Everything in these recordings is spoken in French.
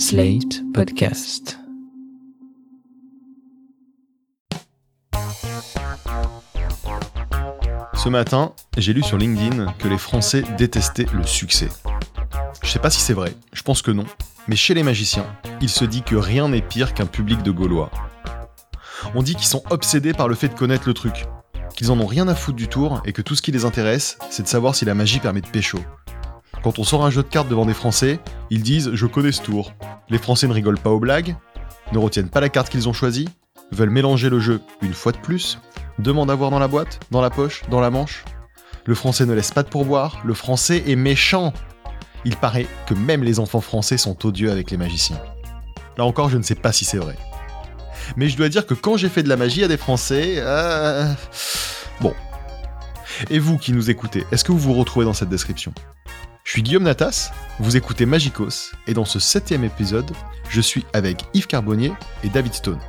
Slate Podcast. Ce matin, j'ai lu sur LinkedIn que les Français détestaient le succès. Je sais pas si c'est vrai, je pense que non, mais chez les magiciens, il se dit que rien n'est pire qu'un public de Gaulois. On dit qu'ils sont obsédés par le fait de connaître le truc, qu'ils en ont rien à foutre du tour et que tout ce qui les intéresse, c'est de savoir si la magie permet de pécho. Quand on sort un jeu de cartes devant des Français, ils disent Je connais ce tour. Les Français ne rigolent pas aux blagues, ne retiennent pas la carte qu'ils ont choisie, veulent mélanger le jeu une fois de plus, demandent à voir dans la boîte, dans la poche, dans la manche. Le Français ne laisse pas de pourboire, le Français est méchant. Il paraît que même les enfants français sont odieux avec les magiciens. Là encore, je ne sais pas si c'est vrai. Mais je dois dire que quand j'ai fait de la magie à des Français, euh... bon. Et vous qui nous écoutez, est-ce que vous vous retrouvez dans cette description? Je suis Guillaume Natas, vous écoutez Magicos, et dans ce septième épisode, je suis avec Yves Carbonnier et David Stone.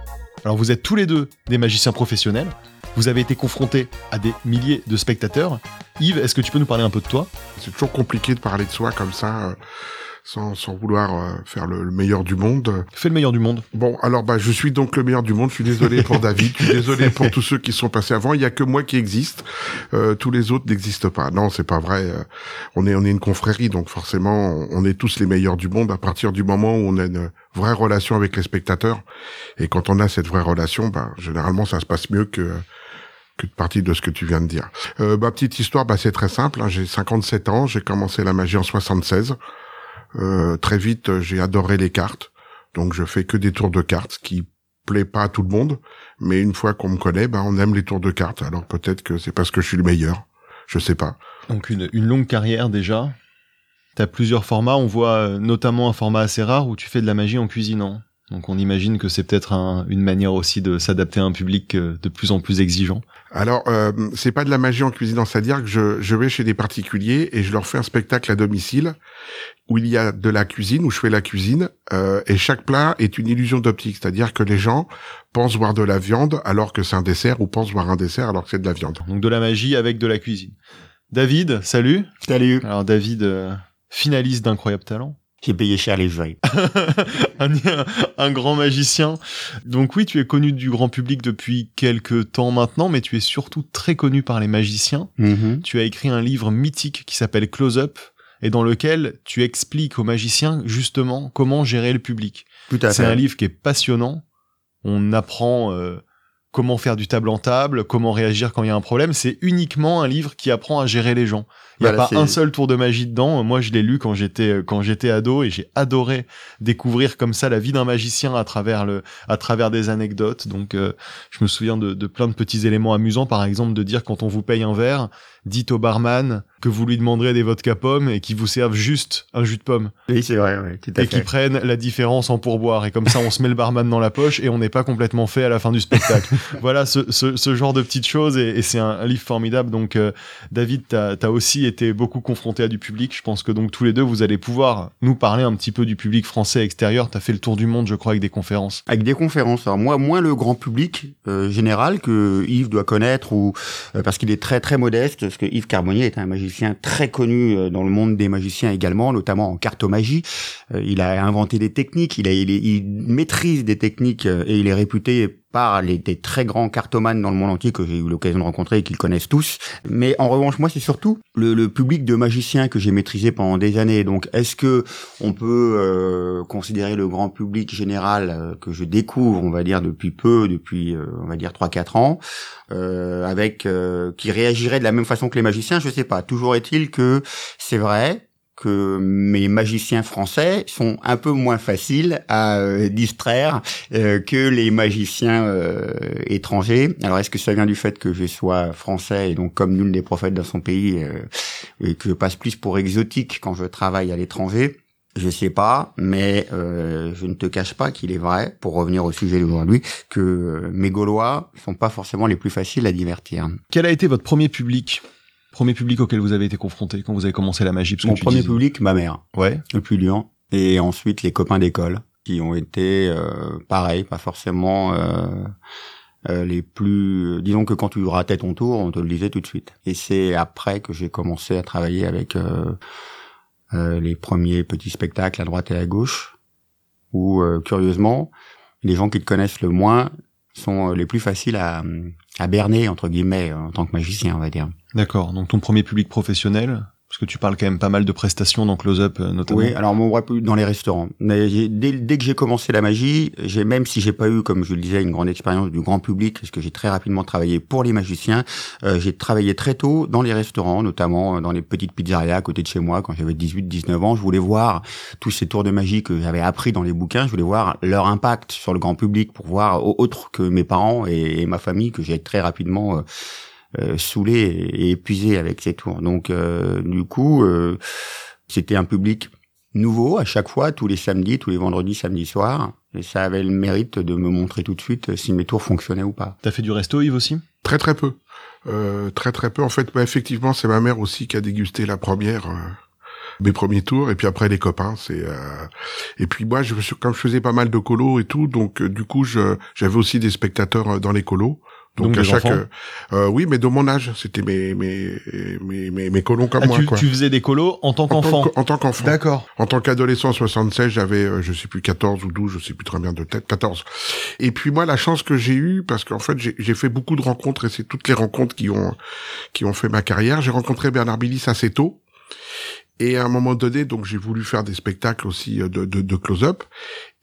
Alors vous êtes tous les deux des magiciens professionnels, vous avez été confrontés à des milliers de spectateurs. Yves, est-ce que tu peux nous parler un peu de toi? C'est toujours compliqué de parler de soi comme ça. Sans, sans vouloir euh, faire le, le, meilleur du monde. Fais le meilleur du monde. Bon, alors bah je suis donc le meilleur du monde. Je suis désolé pour David. Je suis désolé pour tous ceux qui sont passés avant. Il y a que moi qui existe. Euh, tous les autres n'existent pas. Non, c'est pas vrai. Euh, on est on est une confrérie, donc forcément on est tous les meilleurs du monde à partir du moment où on a une vraie relation avec les spectateurs. Et quand on a cette vraie relation, bah généralement ça se passe mieux que que de partie de ce que tu viens de dire. Euh, ma petite histoire, bah, c'est très simple. Hein. J'ai 57 ans, j'ai commencé la magie en 76. Euh, très vite, j'ai adoré les cartes. Donc, je fais que des tours de cartes, qui plaît pas à tout le monde. Mais une fois qu'on me connaît, ben, on aime les tours de cartes. Alors, peut-être que c'est parce que je suis le meilleur. Je sais pas. Donc, une, une longue carrière déjà. T'as plusieurs formats. On voit euh, notamment un format assez rare où tu fais de la magie en cuisinant. Donc on imagine que c'est peut-être un, une manière aussi de s'adapter à un public euh, de plus en plus exigeant. Alors euh, c'est pas de la magie en cuisinant, c'est-à-dire que je, je vais chez des particuliers et je leur fais un spectacle à domicile où il y a de la cuisine, où je fais la cuisine euh, et chaque plat est une illusion d'optique, c'est-à-dire que les gens pensent voir de la viande alors que c'est un dessert ou pensent voir un dessert alors que c'est de la viande. Donc de la magie avec de la cuisine. David, salut. Salut. Alors David, euh, finaliste d'incroyable talent. J'ai payé cher les jeux. un, un, grand magicien. Donc oui, tu es connu du grand public depuis quelques temps maintenant, mais tu es surtout très connu par les magiciens. Mm -hmm. Tu as écrit un livre mythique qui s'appelle Close Up et dans lequel tu expliques aux magiciens justement comment gérer le public. C'est un livre qui est passionnant. On apprend euh, comment faire du table en table, comment réagir quand il y a un problème. C'est uniquement un livre qui apprend à gérer les gens. Il n'y a Voilà, pas un seul tour de magie dedans. Moi, je l'ai lu quand j'étais quand j'étais ado et j'ai adoré découvrir comme ça la vie d'un magicien à travers le à travers des anecdotes. Donc, euh, je me souviens de, de plein de petits éléments amusants. Par exemple, de dire quand on vous paye un verre, dites au barman que vous lui demanderez des vodka pommes et qu'il vous serve juste un jus de pomme. Oui, c'est vrai, tout à et qu'ils prennent la différence en pourboire. Et comme ça, on se met le barman dans la poche et on n'est pas complètement fait à la fin du spectacle. voilà ce, ce, ce, genre de petites choses et, et c'est un, un, livre formidable. Donc, euh, David, tu as, aussi été beaucoup confronté à du public. Je pense que donc tous les deux, vous allez pouvoir nous parler un petit peu du public français extérieur. Tu as fait le tour du monde, je crois, avec des conférences. Avec des conférences. Alors moi, moins le grand public euh, général que Yves doit connaître ou euh, parce qu'il est très très modeste. Parce que Yves Carbonnier est un magicien très connu euh, dans le monde des magiciens également, notamment en cartomagie. Il a inventé des techniques, il, a, il, il maîtrise des techniques et il est réputé par les, des très grands cartomanes dans le monde entier que j'ai eu l'occasion de rencontrer et qu'ils connaissent tous. Mais en revanche, moi, c'est surtout le, le, public de magiciens que j'ai maîtrisé pendant des années. Donc, est-ce que on peut euh, considérer le grand public général euh, que je découvre, on va dire depuis peu, depuis euh, on va dire 3-4 ans, euh, avec qui réagirait de la même façon que les magiciens? Je sais pas. Toujours est-il que c'est vrai que mes magiciens français sont un peu moins faciles à euh, distraire euh, que les magiciens euh, étrangers. Alors est-ce que ça vient du fait que je sois français et donc comme nul des prophètes dans son pays et que je passe plus pour exotique quand je travaille à l'étranger? Je sais pas, mais je ne te cache pas qu'il est vrai, pour revenir au sujet d'aujourd'hui, que mes Gaulois sont pas forcément les plus faciles à divertir. Quel a été votre premier public? Premier public auquel vous avez été confronté quand vous avez commencé la magie Mon premier disais... public, ma mère. Ouais. Le plus dur. Et ensuite les copains d'école qui ont été euh, pareil, pas forcément euh, euh, les plus. Disons que quand tu ratais ton tour, on te le disait tout de suite. Et c'est après que j'ai commencé à travailler avec euh, les premiers petits spectacles à droite et à gauche. où euh, curieusement, les gens qui te connaissent le moins sont euh, les plus faciles à, à berner entre guillemets en tant que magicien, on va dire. D'accord. Donc ton premier public professionnel, parce que tu parles quand même pas mal de prestations dans Close-Up, euh, notamment. Oui, alors mon dans les restaurants. Mais dès, dès, que j'ai commencé la magie, j'ai même si j'ai pas eu, comme je le disais, une grande expérience du grand public, parce que j'ai très rapidement travaillé pour les magiciens, euh, j'ai travaillé très tôt dans les restaurants, notamment euh, dans les petites pizzerias à côté de chez moi, quand j'avais 18-19 ans. Je voulais voir tous ces tours de magie que j'avais appris dans les bouquins. Je voulais voir leur impact sur le grand public pour voir autre que mes parents et, ma famille que j'ai très rapidement saoulé et, épuisé avec ces tours. Donc euh, du coup, euh, c'était un public nouveau à chaque fois, tous les samedis, tous les vendredis, samedi soir. Et ça avait le mérite de me montrer tout de suite si mes tours fonctionnaient ou pas. T'as fait du resto, Yves, aussi? Très très peu. Euh, très très peu. En fait, bah, effectivement, c'est ma mère aussi qui a dégusté la première, euh, mes premiers tours, et puis après les copains. C'est euh... et puis moi, je, comme je faisais pas mal de colos et tout, donc du coup, je j'avais aussi des spectateurs dans les colos. Donc, Donc à chaque, enfants euh, oui, mais de mon âge, c'était mes mes mes mes, mes colons comme Ah, moi, tu, quoi. tu faisais des colos en tant En tant qu'enfant que- En tant qu'enfant. D'accord. En tant qu'adolescent 76, j'avais, euh, je sais plus, 14 ou 12, je sais plus très bien de tête, 14. Et puis moi, la chance que j'ai eue, parce qu'en fait, j'ai j'ai fait beaucoup de rencontres, et c'est toutes les rencontres qui ont qui ont fait ma carrière. J'ai rencontré Bernard Billis assez tôt. Et à un moment donné, donc j'ai voulu faire des spectacles aussi euh, de, de, de close-up.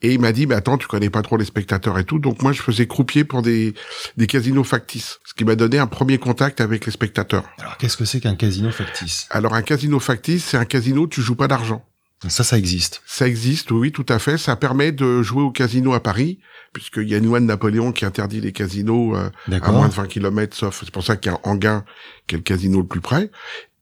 Et il m'a dit, mais attends, tu connais pas trop les spectateurs et tout. Donc moi, je faisais croupier pour des, des casinos factices. Ce qui m'a donné un premier contact avec les spectateurs. Alors qu'est-ce que c'est qu'un casino factice? Alors un casino factice, c'est un casino où tu joues pas d'argent. Ça, ça existe. Ça existe, oui, tout à fait. Ça permet de jouer au casino à Paris, puisqu'il y a une loi de Napoléon qui interdit les casinos euh, à moins de 20 km, sauf c'est pour ça qu'il y a Anguin, qui est le casino le plus près.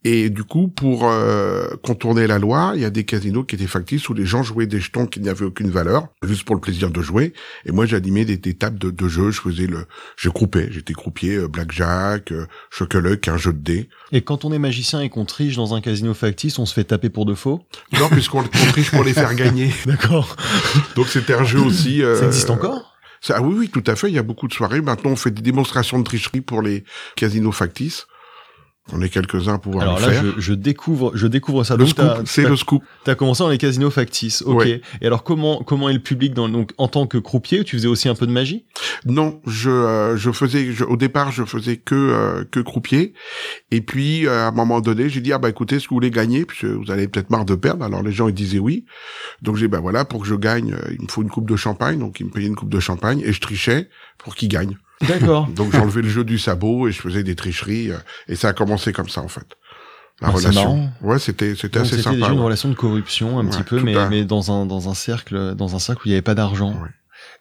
Et du coup, pour euh, contourner la loi, il y a des casinos qui étaient factices où les gens jouaient des jetons qui n'avaient aucune valeur, juste pour le plaisir de jouer. Et moi, j'animais des, des tables de, de jeu. Je faisais le, je croupais. J'étais croupier, euh, blackjack, euh, choc-a-luck, un jeu de dés. Et quand on est magicien et qu'on triche dans un casino factice, on se fait taper pour de faux? Non, puisqu'on on triche pour les faire gagner. D'accord. Donc c'était un jeu aussi. euh, Ça existe encore? Ça, ah oui, oui, tout à fait. Il y a beaucoup de soirées. Maintenant, on fait des démonstrations de tricherie pour les casinos factices. On est quelques-uns à pouvoir Alors le là, faire. je, je découvre, je découvre ça. Le Donc, scoop, c'est le scoop. T'as commencé dans les casinos factices, ok. Ouais. Et alors comment comment est le public dans donc en tant que croupier, tu faisais aussi un peu de magie? Non, je euh, je faisais je- au départ je faisais que euh, que croupier et puis euh, à un moment donné j'ai dit ah bah écoutez vous voulez gagner? Puisque vous avez peut-être marre de perdre alors les gens ils disaient oui donc j'ai dit bah voilà pour que je gagne euh, il me faut une coupe de champagne donc ils me payaient une coupe de champagne et je trichais pour qu'ils gagnent D'accord. donc j'enlevais le jeu du sabot et je faisais des tricheries euh, et ça a commencé comme ça en fait la Ah, relation ouais c'était c'était assez C'était sympa déjà une ouais. relation de corruption un Ouais, petit peu, mais, à- mais dans un dans un cercle dans un cercle où il n'y avait pas d'argent. Ouais.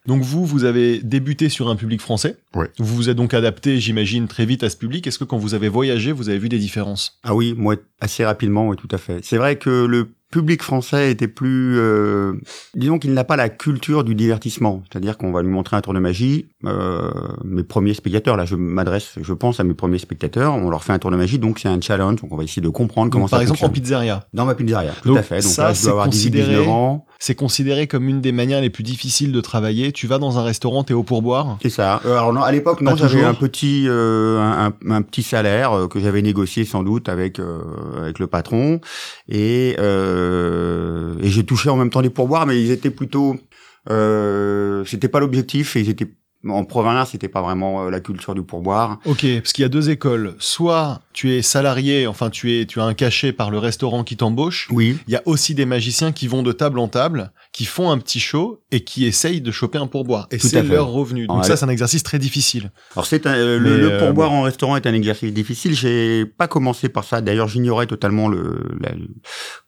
Donc vous vous avez débuté sur un public français. Ouais. Vous vous êtes donc adapté, j'imagine, très vite à ce public. Est-ce que quand vous avez voyagé, vous avez vu des différences? Ah oui, moi assez rapidement, oui, tout à fait. C'est vrai que le public français était plus, euh, disons qu'il n'a pas la culture du divertissement, c'est-à-dire qu'on va lui montrer un tour de magie. Euh, mes premiers spectateurs, là, je m'adresse, je pense à mes premiers spectateurs, on leur fait un tour de magie, donc c'est un challenge, donc on va essayer de comprendre comment Donc, ça Par exemple en fonctionne. pizzeria, Dans ma pizzeria, tout Donc, à fait. Donc ça, là, je c'est dois avoir 18, considéré- 19 ans. c'est considéré comme une des manières les plus difficiles de travailler. Tu vas dans un restaurant, t'es au pourboire. C'est ça. Euh, alors non, à l'époque, non, j'avais un petit, un, un- un petit salaire que j'avais négocié sans doute avec avec le patron, et euh, et j'ai touché en même temps des pourboires, mais ils étaient plutôt, euh, c'était pas l'objectif, et ils étaient en province, c'était pas vraiment euh, la culture du pourboire. Ok, parce qu'il y a deux écoles. Soit tu es salarié, enfin tu es, tu as un cachet par le restaurant qui t'embauche. Oui. Il y a aussi des magiciens qui vont de table en table, qui font un petit show et qui essayent de choper un pourboire. Et c'est leur revenu. Donc ça, c'est un exercice très difficile. Alors c'est euh, le, euh, pourboire en restaurant est un exercice difficile. J'ai pas commencé par ça. D'ailleurs, j'ignorais totalement le, la-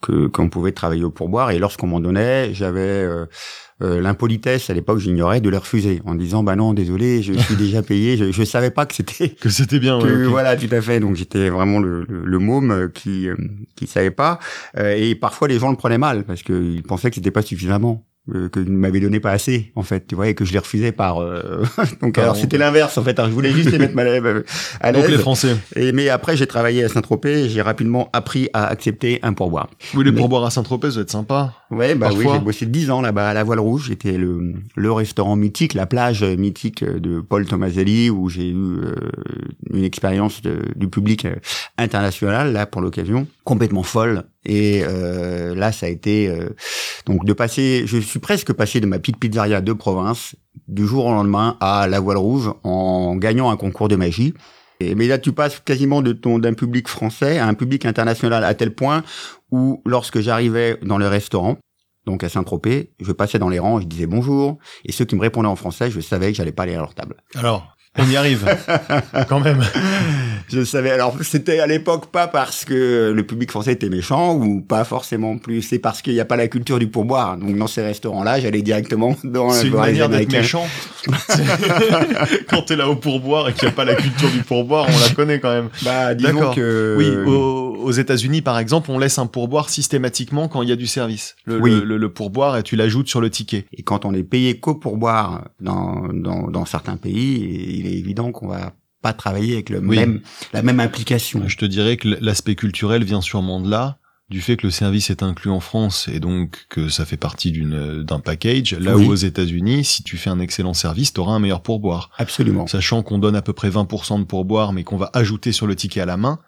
que qu'on pouvait travailler au pourboire. Et lorsqu'on m'en donnait, j'avais euh, euh, l'impolitesse à l'époque, j'ignorais de les refuser en disant bah non, désolé, je suis déjà payé. Je, je savais pas que c'était Que c'était bien. que ouais, voilà, tout à fait. Donc j'étais vraiment le, le, le môme euh, qui euh, qui savait pas. Euh, et parfois les gens le prenaient mal parce qu'ils pensaient que c'était pas suffisamment. Euh, que ne m'avait donné pas assez en fait tu vois et que je les refusais par euh, donc alors honte. c'était l'inverse en fait alors je voulais juste les mettre mal à à Donc les l'aise Français. et mais après j'ai travaillé à Saint-Tropez j'ai rapidement appris à accepter un pourboire Oui, les Mais- pourboires à Saint-Tropez, ça doit être sympa. ouais bah oui j'ai bossé 10 ans là-bas à la Voile Rouge j'étais le le restaurant mythique la plage mythique de Paul Tomaselli où j'ai eu euh, une expérience de- du public euh, international là pour l'occasion complètement folle. Et euh, là, ça a été euh, donc de passer. Je suis presque passé de ma petite pizzeria de province du jour au lendemain à la voile rouge en gagnant un concours de magie. Et, mais là, tu passes quasiment de ton d'un public français à un public international à tel point où, lorsque j'arrivais dans le restaurant, donc à Saint-Tropez, je passais dans les rangs, je disais bonjour, et ceux qui me répondaient en français, je savais que j'allais pas aller à leur table. Alors, on y arrive, quand même. Je savais. Alors, c'était à l'époque pas parce que le public français était méchant ou pas forcément plus. C'est parce qu'il n'y a pas la culture du pourboire. Donc, dans ces restaurants-là, j'allais directement dans C'est une manière d'être méchant. quand t'es là au pourboire et qu'il n'y a pas la culture du pourboire, on la connaît quand même. Bah, disons que. Oui, aux, aux États-Unis, par exemple, on laisse un pourboire systématiquement quand il y a du service. Le, Oui. le, le- le pourboire, et tu l'ajoutes sur le ticket. Et quand on est payé qu'au pourboire dans, dans, dans certains pays, il est évident qu'on va pas travailler avec le Oui. même, la même implication. Je te dirais que l'aspect culturel vient sûrement de là, du fait que le service est inclus en France et donc que ça fait partie d'une d'un package. Là Oui. où aux États-Unis, si tu fais un excellent service, t'auras un meilleur pourboire. Absolument. Sachant qu'on donne à peu près 20% de pourboire, mais qu'on va ajouter sur le ticket à la main.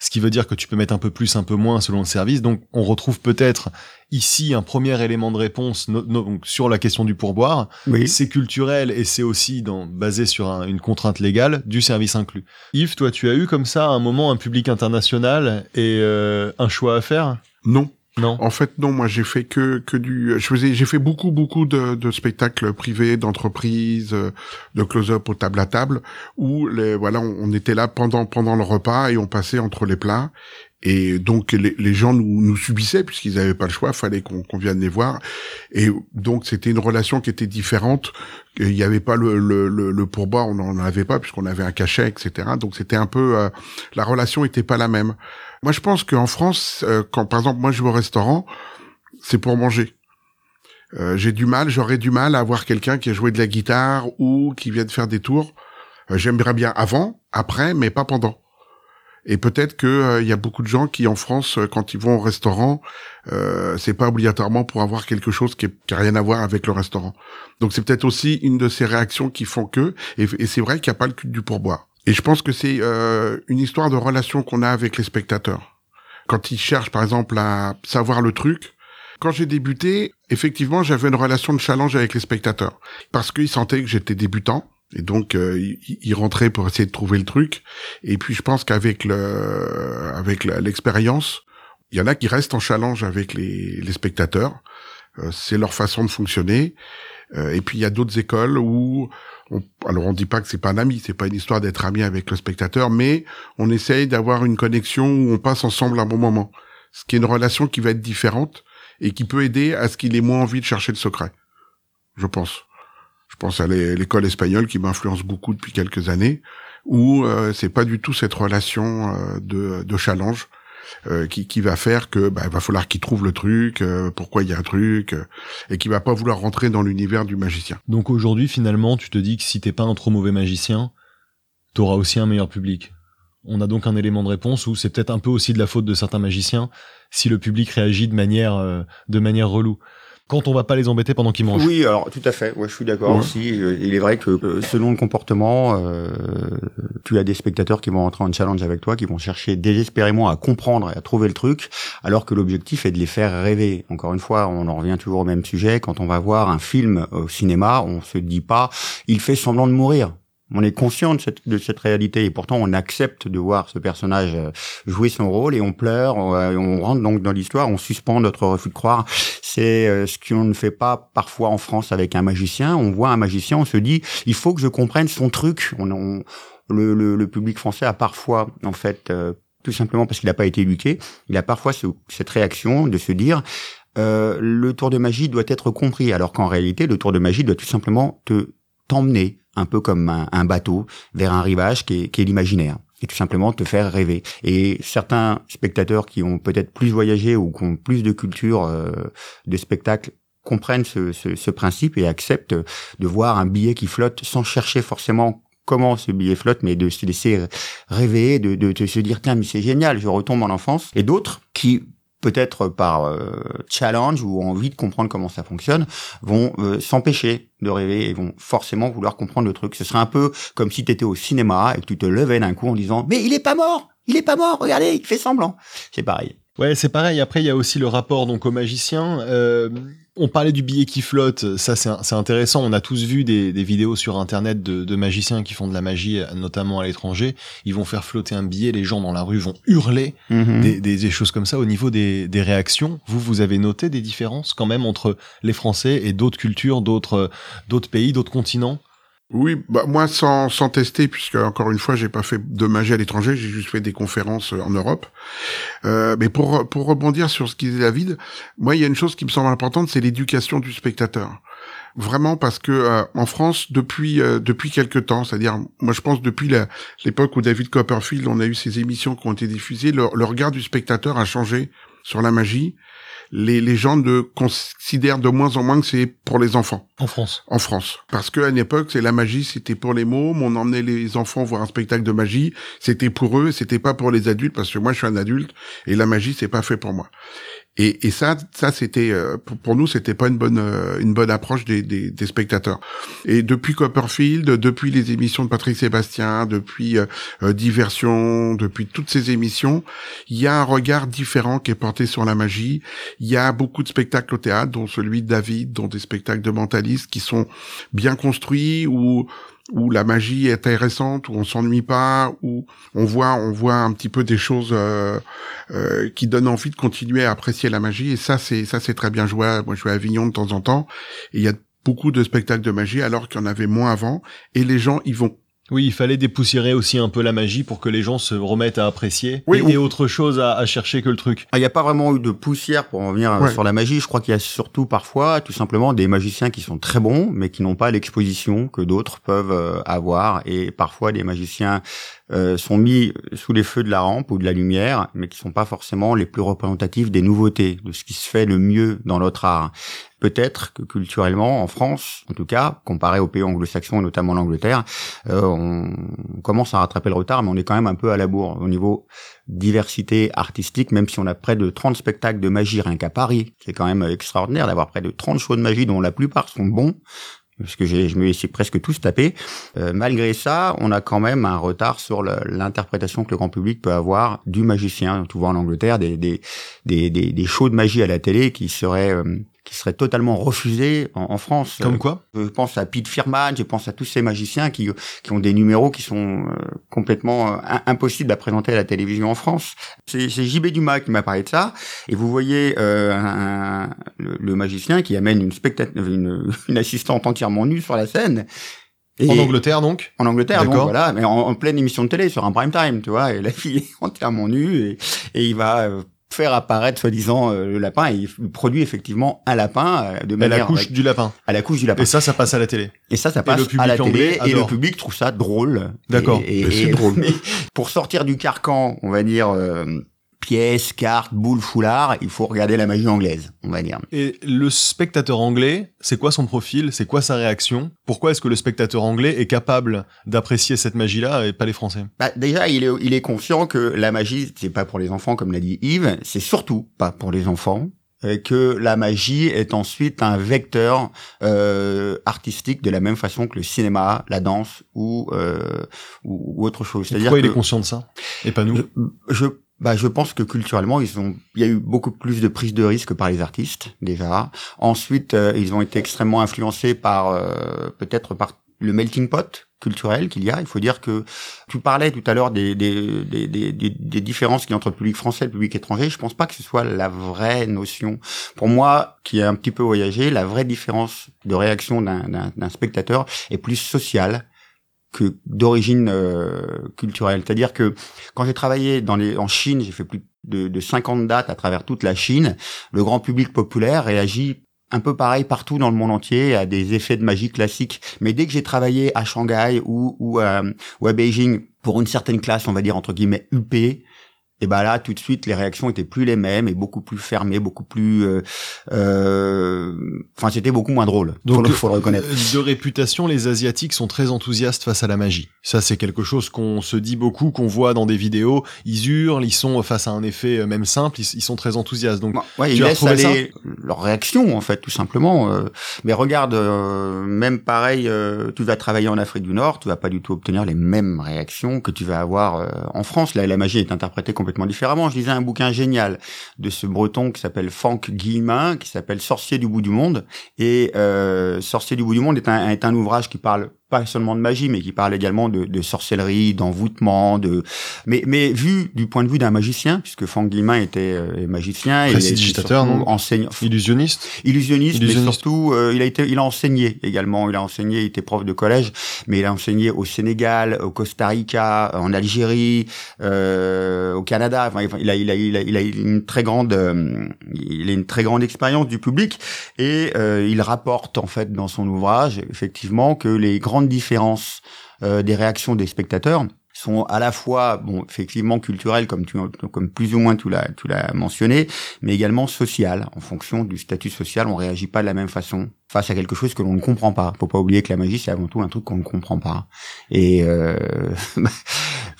Ce qui veut dire que tu peux mettre un peu plus, un peu moins selon le service. Donc, on retrouve peut-être ici un premier élément de réponse no- no- donc, sur la question du pourboire. Oui. C'est culturel et c'est aussi dans, basé sur un- une contrainte légale du service inclus. Yves, toi, tu as eu comme ça à un moment un public international et euh, un choix à faire? Non. Non. En fait, non. Moi, j'ai fait que que du. Je faisais, j'ai fait beaucoup beaucoup de, spectacles privés, d'entreprises, de close-up au table à table, où les, voilà, on, on était là pendant pendant le repas et on passait entre les plats. Et donc les, gens nous, nous subissaient puisqu'ils n'avaient pas le choix, fallait qu'on qu'on vienne les voir. Et donc c'était une relation qui était différente. Il n'y avait pas le, le, le, le pourboire, on n'en avait pas puisqu'on avait un cachet, etc. Donc c'était un peu euh, la relation était pas la même. Moi je pense qu'en France, euh, quand par exemple moi je vais au restaurant, c'est pour manger. Euh, J'ai du mal, j'aurais du mal à avoir quelqu'un qui a joué de la guitare ou qui vient de faire des tours. Euh, J'aimerais bien avant, après, mais pas pendant. Et peut-être que euh, il y a beaucoup de gens qui en France, euh, quand ils vont au restaurant, euh, c'est pas obligatoirement pour avoir quelque chose qui, est- qui a rien à voir avec le restaurant. Donc c'est peut-être aussi une de ces réactions qui font que. Et, et c'est vrai qu'il n'y a pas le culte du pourboire. Et je pense que c'est une histoire de relation qu'on a avec les spectateurs. Quand ils cherchent, par exemple, à savoir le truc. Quand j'ai débuté, effectivement, j'avais une relation de challenge avec les spectateurs parce qu'ils sentaient que j'étais débutant. Et donc, euh, ils, ils rentraient pour essayer de trouver le truc. Et puis, je pense qu'avec le, avec l'expérience, il y en a qui restent en challenge avec les, les spectateurs. Euh, c'est leur façon de fonctionner. Euh, et puis, il y a d'autres écoles où, on, alors on dit pas que c'est pas un ami, c'est pas une histoire d'être ami avec le spectateur, mais on essaye d'avoir une connexion où on passe ensemble un bon moment. Ce qui est une relation qui va être différente et qui peut aider à ce qu'il ait moins envie de chercher le secret. Je pense. Je pense à l'é- l'école espagnole qui m'influence beaucoup depuis quelques années, où euh, c'est pas du tout cette relation euh, de, de challenge euh, qui, qui va faire que bah, va falloir qu'il trouve le truc, euh, pourquoi il y a un truc, euh, et qui va pas vouloir rentrer dans l'univers du magicien. Donc aujourd'hui, finalement, tu te dis que si t'es pas un trop mauvais magicien, t'auras aussi un meilleur public. On a donc un élément de réponse où c'est peut-être un peu aussi de la faute de certains magiciens si le public réagit de manière euh, de manière relou. Quand on va pas les embêter pendant qu'ils mangent. Oui, alors tout à fait. Ouais, je suis d'accord aussi. Euh, Il est vrai que euh, selon le comportement, euh, tu as des spectateurs qui vont entrer en challenge avec toi, qui vont chercher désespérément à comprendre et à trouver le truc, alors que l'objectif est de les faire rêver. Encore une fois, on en revient toujours au même sujet. Quand on va voir un film au cinéma, on se dit pas, il fait semblant de mourir. On est conscient de cette, de cette réalité et pourtant on accepte de voir ce personnage euh, jouer son rôle et on pleure, on, euh, on rentre donc dans l'histoire, on suspend notre refus de croire. C'est euh, ce qu'on ne fait pas parfois en France avec un magicien. On voit un magicien, on se dit, il faut que je comprenne son truc. On, on- le, le- le public français a parfois, en fait, euh, tout simplement parce qu'il n'a pas été éduqué, il a parfois ce- cette réaction de se dire, euh, le tour de magie doit être compris, alors qu'en réalité, le tour de magie doit tout simplement te t'emmener, un peu comme un, bateau, vers un rivage qui est, qui est l'imaginaire et tout simplement te faire rêver. Et certains spectateurs qui ont peut-être plus voyagé ou qui ont plus de culture euh, de spectacle comprennent ce, ce, ce principe et acceptent de voir un billet qui flotte sans chercher forcément comment ce billet flotte, mais de se laisser rêver, de, de, de se dire tiens mais c'est génial, je retombe en enfance. Et d'autres qui peut-être par euh, challenge ou envie de comprendre comment ça fonctionne, vont euh, s'empêcher de rêver et vont forcément vouloir comprendre le truc. Ce serait un peu comme si tu étais au cinéma et que tu te levais d'un coup en disant mais il est pas mort, il est pas mort, regardez, il fait semblant. C'est pareil. Ouais, c'est pareil. Après, il y a aussi le rapport donc aux magiciens. Euh, on parlait du billet qui flotte. Ça, c'est intéressant. On a tous vu des, vidéos sur Internet de, magiciens qui font de la magie, notamment à l'étranger. Ils vont faire flotter un billet. Les gens dans la rue vont hurler mhm. des, choses comme ça. Au niveau des, des réactions, vous, vous avez noté des différences quand même entre les Français et d'autres cultures, d'autres d'autres pays, d'autres continents? Oui, bah moi sans, sans tester, puisque encore une fois, j'ai pas fait de magie à l'étranger, j'ai juste fait des conférences euh, en Europe. Euh, mais pour pour rebondir sur ce qu'il dit David, moi il y a une chose qui me semble importante, c'est l'éducation du spectateur. Vraiment parce que euh, en France, depuis euh, depuis quelque temps, c'est-à-dire moi je pense depuis l'époque où David Copperfield, on a eu ces émissions qui ont été diffusées, le regard du spectateur a changé sur la magie les, les gens de considèrent de moins en moins que c'est pour les enfants. En France. En France. Parce qu'à une époque, c'est la magie, c'était pour les mômes, on emmenait les enfants voir un spectacle de magie, c'était pour eux, c'était pas pour les adultes, parce que moi je suis un adulte, et la magie, c'est pas fait pour moi. Et, et ça, ça c'était euh, pour, nous, c'était pas une bonne euh, une bonne approche des, des, des, spectateurs. Et depuis Copperfield, depuis les émissions de Patrick Sébastien, depuis euh, Diversion, depuis toutes ces émissions, il y a un regard différent qui est porté sur la magie. Il y a beaucoup de spectacles au théâtre, dont celui de David, dont des spectacles de mentalistes qui sont bien construits ou la magie est intéressante, où on s'ennuie pas, où on voit on voit un petit peu des choses euh, euh, qui donnent envie de continuer à apprécier la magie. Et ça c'est ça c'est très bien joué. Moi je vais à Avignon de temps en temps il y a beaucoup de spectacles de magie alors qu'il y en avait moins avant et les gens y vont oui, il fallait dépoussiérer aussi un peu la magie pour que les gens se remettent à apprécier. Oui, et, autre chose à, chercher que le truc. Ah, il n'y a pas vraiment eu de poussière pour en venir euh, sur la magie. Je crois qu'il y a surtout parfois, tout simplement, des magiciens qui sont très bons, mais qui n'ont pas l'exposition que d'autres peuvent euh, avoir. Et parfois, des magiciens euh, sont mis sous les feux de la rampe ou de la lumière, mais qui sont pas forcément les plus représentatifs des nouveautés, de ce qui se fait le mieux dans notre art. Peut-être que culturellement, en France, en tout cas, comparé aux pays anglo-saxons et notamment l'Angleterre, euh, on commence à rattraper le retard, mais on est quand même un peu à la bourre au niveau diversité artistique, même si on a près de 30 spectacles de magie rien qu'à Paris. C'est quand même extraordinaire d'avoir près de 30 shows de magie dont la plupart sont bons parce que je me suis presque tous tapés. Euh, malgré ça, on a quand même un retard sur l'interprétation que le grand public peut avoir du magicien. Tu vois en Angleterre des, des, des, des, shows de magie à la télé qui seraient euh, qui serait totalement refusé en, en France. Comme quoi? Je pense à Pete Firman, je pense à tous ces magiciens qui, qui ont des numéros qui sont euh, complètement euh, impossibles à présenter à la télévision en France. C'est JB Dumas qui m'a parlé de ça. Et vous voyez euh, un, le, magicien qui amène une, une, une assistante entièrement nue sur la scène. Et en Angleterre donc? En Angleterre donc voilà, mais en, pleine émission de télé sur un prime time, tu vois, et la fille est entièrement nue et, et il va euh, faire apparaître soi-disant euh, le lapin et il produit effectivement un lapin euh, de manière à la couche du lapin. À la couche du lapin. Et ça, ça passe à la télé. Et ça, ça passe à la télé et le public trouve ça drôle. D'accord. Et, c'est drôle. pour sortir du carcan, on va dire. Euh, pièces, cartes, boules, foulards, il faut regarder la magie anglaise, on va dire. Et le spectateur anglais, c'est quoi son profil? C'est quoi sa réaction? Pourquoi est-ce que le spectateur anglais est capable d'apprécier cette magie-là et pas les Français? Bah, Déjà, il est, il est conscient que la magie, c'est pas pour les enfants, comme l'a dit Yves, c'est surtout pas pour les enfants que la magie est ensuite un vecteur euh, artistique de la même façon que le cinéma, la danse ou euh, ou, autre chose. Pourquoi il est conscient de ça? Et pas nous je bah, je pense que culturellement, ils ont, il y a eu beaucoup plus de prise de risque par les artistes déjà. Ensuite, euh, ils ont été extrêmement influencés par euh, peut-être par le melting pot culturel qu'il y a. Il faut dire que tu parlais tout à l'heure des, des, des, des, des différences qu'il y a entre le public français et le public étranger. Je pense pas que ce soit la vraie notion. Pour moi, qui a un petit peu voyagé, la vraie différence de réaction d'un spectateur est plus sociale que d'origine euh, culturelle. C'est-à-dire que quand j'ai travaillé dans les, en Chine, j'ai fait plus de, de 50 dates à travers toute la Chine, le grand public populaire réagit un peu pareil partout dans le monde entier à des effets de magie classiques. Mais dès que j'ai travaillé à Shanghai ou, ou, ou à Beijing pour une certaine classe, on va dire entre guillemets UP, et ben là tout de suite les réactions étaient plus les mêmes et beaucoup plus fermées beaucoup plus euh, euh, enfin c'était beaucoup moins drôle. Donc faut le reconnaître. de réputation les asiatiques sont très enthousiastes face à la magie. Ça c'est quelque chose qu'on se dit beaucoup qu'on voit dans des vidéos. Ils hurlent ils sont face à un effet euh, même simple. Ils, sont très enthousiastes. Donc ouais, tu ils laissent aller leur réaction en fait tout simplement mais regarde même pareil tu vas travailler en Afrique du Nord tu vas pas du tout obtenir les mêmes réactions que tu vas avoir en France. Là la magie est interprétée comme complètement différemment. Je lisais un bouquin génial de ce breton qui s'appelle Franck Guillemin, qui s'appelle Sorcier du bout du monde. Et euh, Sorcier du bout du monde est un, est un ouvrage qui parle pas seulement de magie, mais qui parle également de, de sorcellerie, d'envoûtement, de mais mais vu du point de vue d'un magicien, puisque Franck Guillemin était euh, magicien, et digitateur, non enseignant, illusionniste, illusionniste, mais surtout euh, il a été, il a enseigné également, il a enseigné, il était prof de collège, mais il a enseigné au Sénégal, au Costa Rica, en Algérie, euh, au Canada. Enfin, il a, il a, il a, il a une très grande, euh, il a une très grande expérience du public. Et il rapporte en fait dans son ouvrage effectivement que les grandes différence euh, des réactions des spectateurs sont à la fois bon effectivement culturelles comme tu comme plus ou moins tu l'as tu l'as mentionné mais également sociales. En fonction du statut social on réagit pas de la même façon face à quelque chose que l'on ne comprend pas. Faut pas oublier que la magie c'est avant tout un truc qu'on ne comprend pas. Et euh,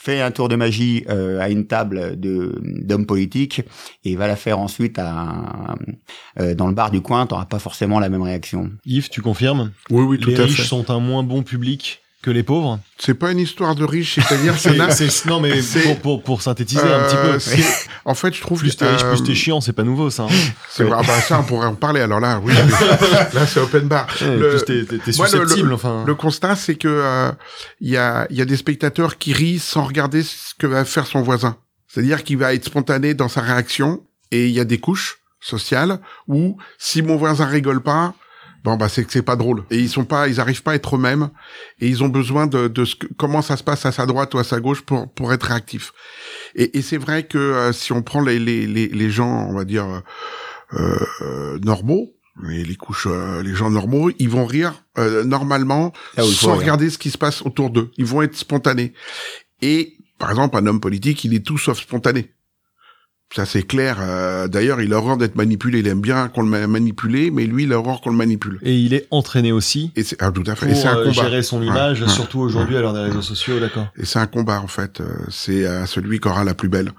fais un tour de magie euh, à une table de d'hommes politiques et va la faire ensuite à, euh, dans le bar du coin. T'auras pas forcément la même réaction. Yves tu confirmes? Oui oui tout les à riches fait. sont un moins bon public que les pauvres C'est pas une histoire de riches, c'est-à-dire c'est, ça n'a- c'est- non mais c'est- pour, pour, pour synthétiser un Euh, petit peu c'est- En fait, je trouve plus t'es riche euh, plus t'es chiant c'est pas nouveau ça hein. C'est ah bah ça, on pourrait en parler. Alors là, oui, là, c'est open bar. Ouais, Le- plus t'es, susceptible le- enfin Le constat, c'est que euh, il y a il y a des spectateurs qui rient sans regarder ce que va faire son voisin. C'est-à-dire qu'il va être spontané dans sa réaction et il y a des couches sociales où si mon voisin rigole pas, bon bah c'est que c'est pas drôle. Et ils sont pas, ils arrivent pas à être eux-mêmes et ils ont besoin de, de ce que- comment ça se passe à sa droite ou à sa gauche pour pour être réactifs. Et, et c'est vrai que euh, si on prend les, les les les gens, on va dire euh, euh, normaux, les, les couches, euh, les gens normaux, ils vont rire euh, normalement faut sans rire. regarder ce qui se passe autour d'eux. Ils vont être spontanés. Et par exemple, un homme politique, il est tout sauf spontané. Ça c'est clair. Euh, D'ailleurs, il a horreur d'être manipulé. Il aime bien qu'on le ma- manipule, mais lui, il a horreur qu'on le manipule. et il est entraîné aussi Et c'est ah, tout à fait. pour Et c'est un euh, combat. gérer son Ouais, image ouais. surtout aujourd'hui à l'heure des réseaux sociaux d'accord Et c'est un combat en fait. Euh, C'est à celui qui aura la plus belle.